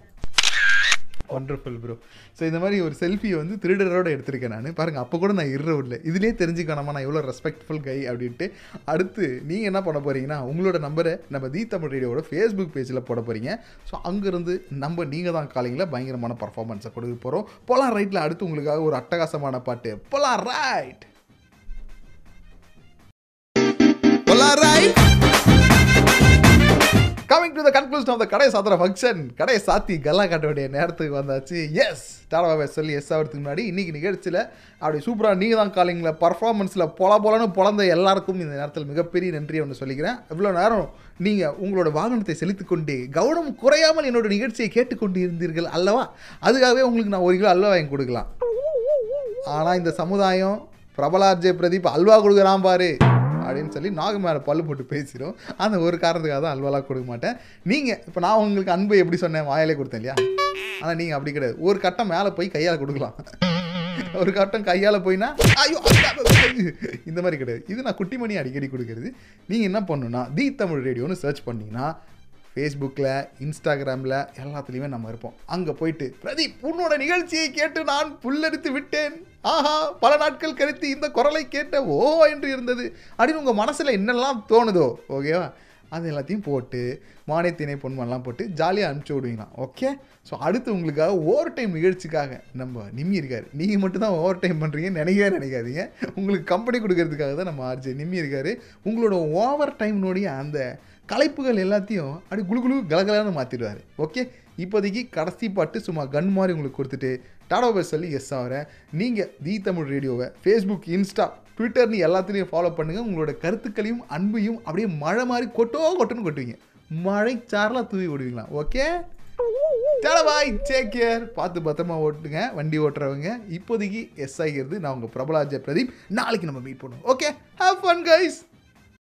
ஒண்டர்ஃபுல் ப்ரோ ஸோ இந்த மாதிரி ஒரு செல்ஃபியை வந்து திருடரோட எடுத்திருக்கேன் நான். பாருங்கள் அப்போ கூட நான் இருற விடல இதுலேயே தெரிஞ்சுக்கணுமா? நான் எவ்வளோ ரெஸ்பெக்ட்ஃபுல் கை அப்படின்ட்டு. அடுத்து நீங்கள் என்ன பண்ண போகிறீங்கன்னா உங்களோட நம்பரை நம்ம தீ தமிழ் ரேடியோட ஃபேஸ்புக் பேஜில் போட போகிறீங்க ஸோ அங்கேருந்து நம்ம நீங்கள் தான் காலிங்கில் பயங்கரமான பர்ஃபார்மன்ஸை கொடுக்க போகிறோம் போலாம் ரைட்டில் அடுத்து உங்களுக்காக ஒரு அட்டகாசமான பாட்டு. போலாம் right coming to the conclusion of the கடை சாத்திர ஃபங்க்ஷன் கடை சாத்தி கல்லா காட்ட வேண்டிய நேரத்துக்கு வந்தாச்சு. எஸ் டாடாபாபை சொல்லி எஸ் ஆகிறதுக்கு முன்னாடி இன்னைக்கு நிகழ்ச்சியில் அப்படி சூப்பராக நீங்கள் தான் காலிங்கில் பர்ஃபார்மன்ஸில் பொல பொலன்னு பொழந்த எல்லாருக்கும் இந்த நேரத்தில் மிகப்பெரிய நன்றி ஒன்று சொல்லிக்கிறேன். இவ்வளோ நேரம் நீங்கள் உங்களோட வாகனத்தை செலுத்திக் கொண்டு கவனம் குறையாமல் என்னோட நிகழ்ச்சியை கேட்டுக்கொண்டு இருந்தீர்கள் அல்லவா? அதுக்காகவே உங்களுக்கு நான் ஒரு கிலோ அல்வா வாங்கி கொடுக்கலாம். ஆனால் இந்த சமுதாயம் பிரபலார்ஜே பிரதீப் அல்வா கொடுக்குறான் பாரு. அப்படின்னு சொல்லி நாகு மேலே பல்லு போட்டு பேசிடும் அந்த ஒரு காரணத்துக்காக தான் அல்வாலாம் கொடுக்க மாட்டேன். நீங்கள் இப்போ நான் உங்களுக்கு அன்பை எப்படி சொன்னேன்? வாயிலே கொடுத்தேன் இல்லையா? ஆனால் நீங்கள் அப்படி கிடையாது. ஒரு கட்டம் மேலே போய் கையால் கொடுக்கலாம். ஒரு கட்டம் கையால் போயினா ஐயோ இந்த மாதிரி கிடையாது. இது நான் குட்டிமணி அடிக்கடி கொடுக்கறது. நீங்கள் என்ன பண்ணணும்னா தி தமிழ் ரேடியோன்னு சர்ச் பண்ணீங்கன்னா ஃபேஸ்புக்கில் இன்ஸ்டாகிராமில் எல்லாத்துலேயுமே நம்ம இருப்போம். அங்கே போயிட்டு பிரதீப் உன்னோட நிகழ்ச்சியை கேட்டு நான் புல்லரித்து விட்டேன். ஆஹா பல நாட்கள் கழித்து இந்த குரலை கேட்ட ஓ என்று இருந்தது. அப்படின்னு உங்கள் மனசில் என்னெல்லாம் தோணுதோ ஓகேவா அது எல்லாத்தையும் போட்டு மானியத்தினை பொன்மெல்லாம் போட்டு ஜாலியாக அனுப்பிச்சி விடுவீங்களாம் ஓகே ஸோ அடுத்து உங்களுக்காக ஓவர் டைம் நிகழ்ச்சிக்காக நம்ம நிம்மி இருக்கார். நீங்கள் மட்டும் தான் ஓவர் டைம் பண்ணுறீங்க நினைக்கவே நினைக்காதீங்க. உங்களுக்கு கம்பெனி கொடுக்கறதுக்காக தான் நம்ம ஆர்ஜி நிம்மி இருக்கார். உங்களோட ஓவர் டைம்னுடைய அந்த கலைப்புகள் எல்லாத்தையும் அப்படி குளு குழு கலகலன்னு மாற்றிடுவார் ஓகே இப்போதைக்கு கடைசி பாட்டு சும்மா கன் மாதிரி உங்களுக்கு கொடுத்துட்டு டாடா சொல்லி எஸ் ஆகிறேன் நீங்கள் தி தமிழ் ரேடியோவை ஃபேஸ்புக் இன்ஸ்டா ட்விட்டர்னு எல்லாத்துலேயும் ஃபாலோ பண்ணுங்கள் உங்களோட கருத்துக்களையும் அன்பையும் அப்படியே மழை மாதிரி கொட்டோ கொட்டுன்னு கொட்டுவீங்க. மழை சாரலாக தூவி விடுவீங்களா ஓகே டாடா பாய் டேக் கேர் பார்த்து பத்திரமா ஓட்டுங்க. வண்டி ஓட்டுறவங்க. இப்போதைக்கு எஸ் ஆகிறது நான் உங்கள் பிரபலாஜ பிரதீப். நாளைக்கு நம்ம மீட் பண்ணுவோம். Okay have fun guys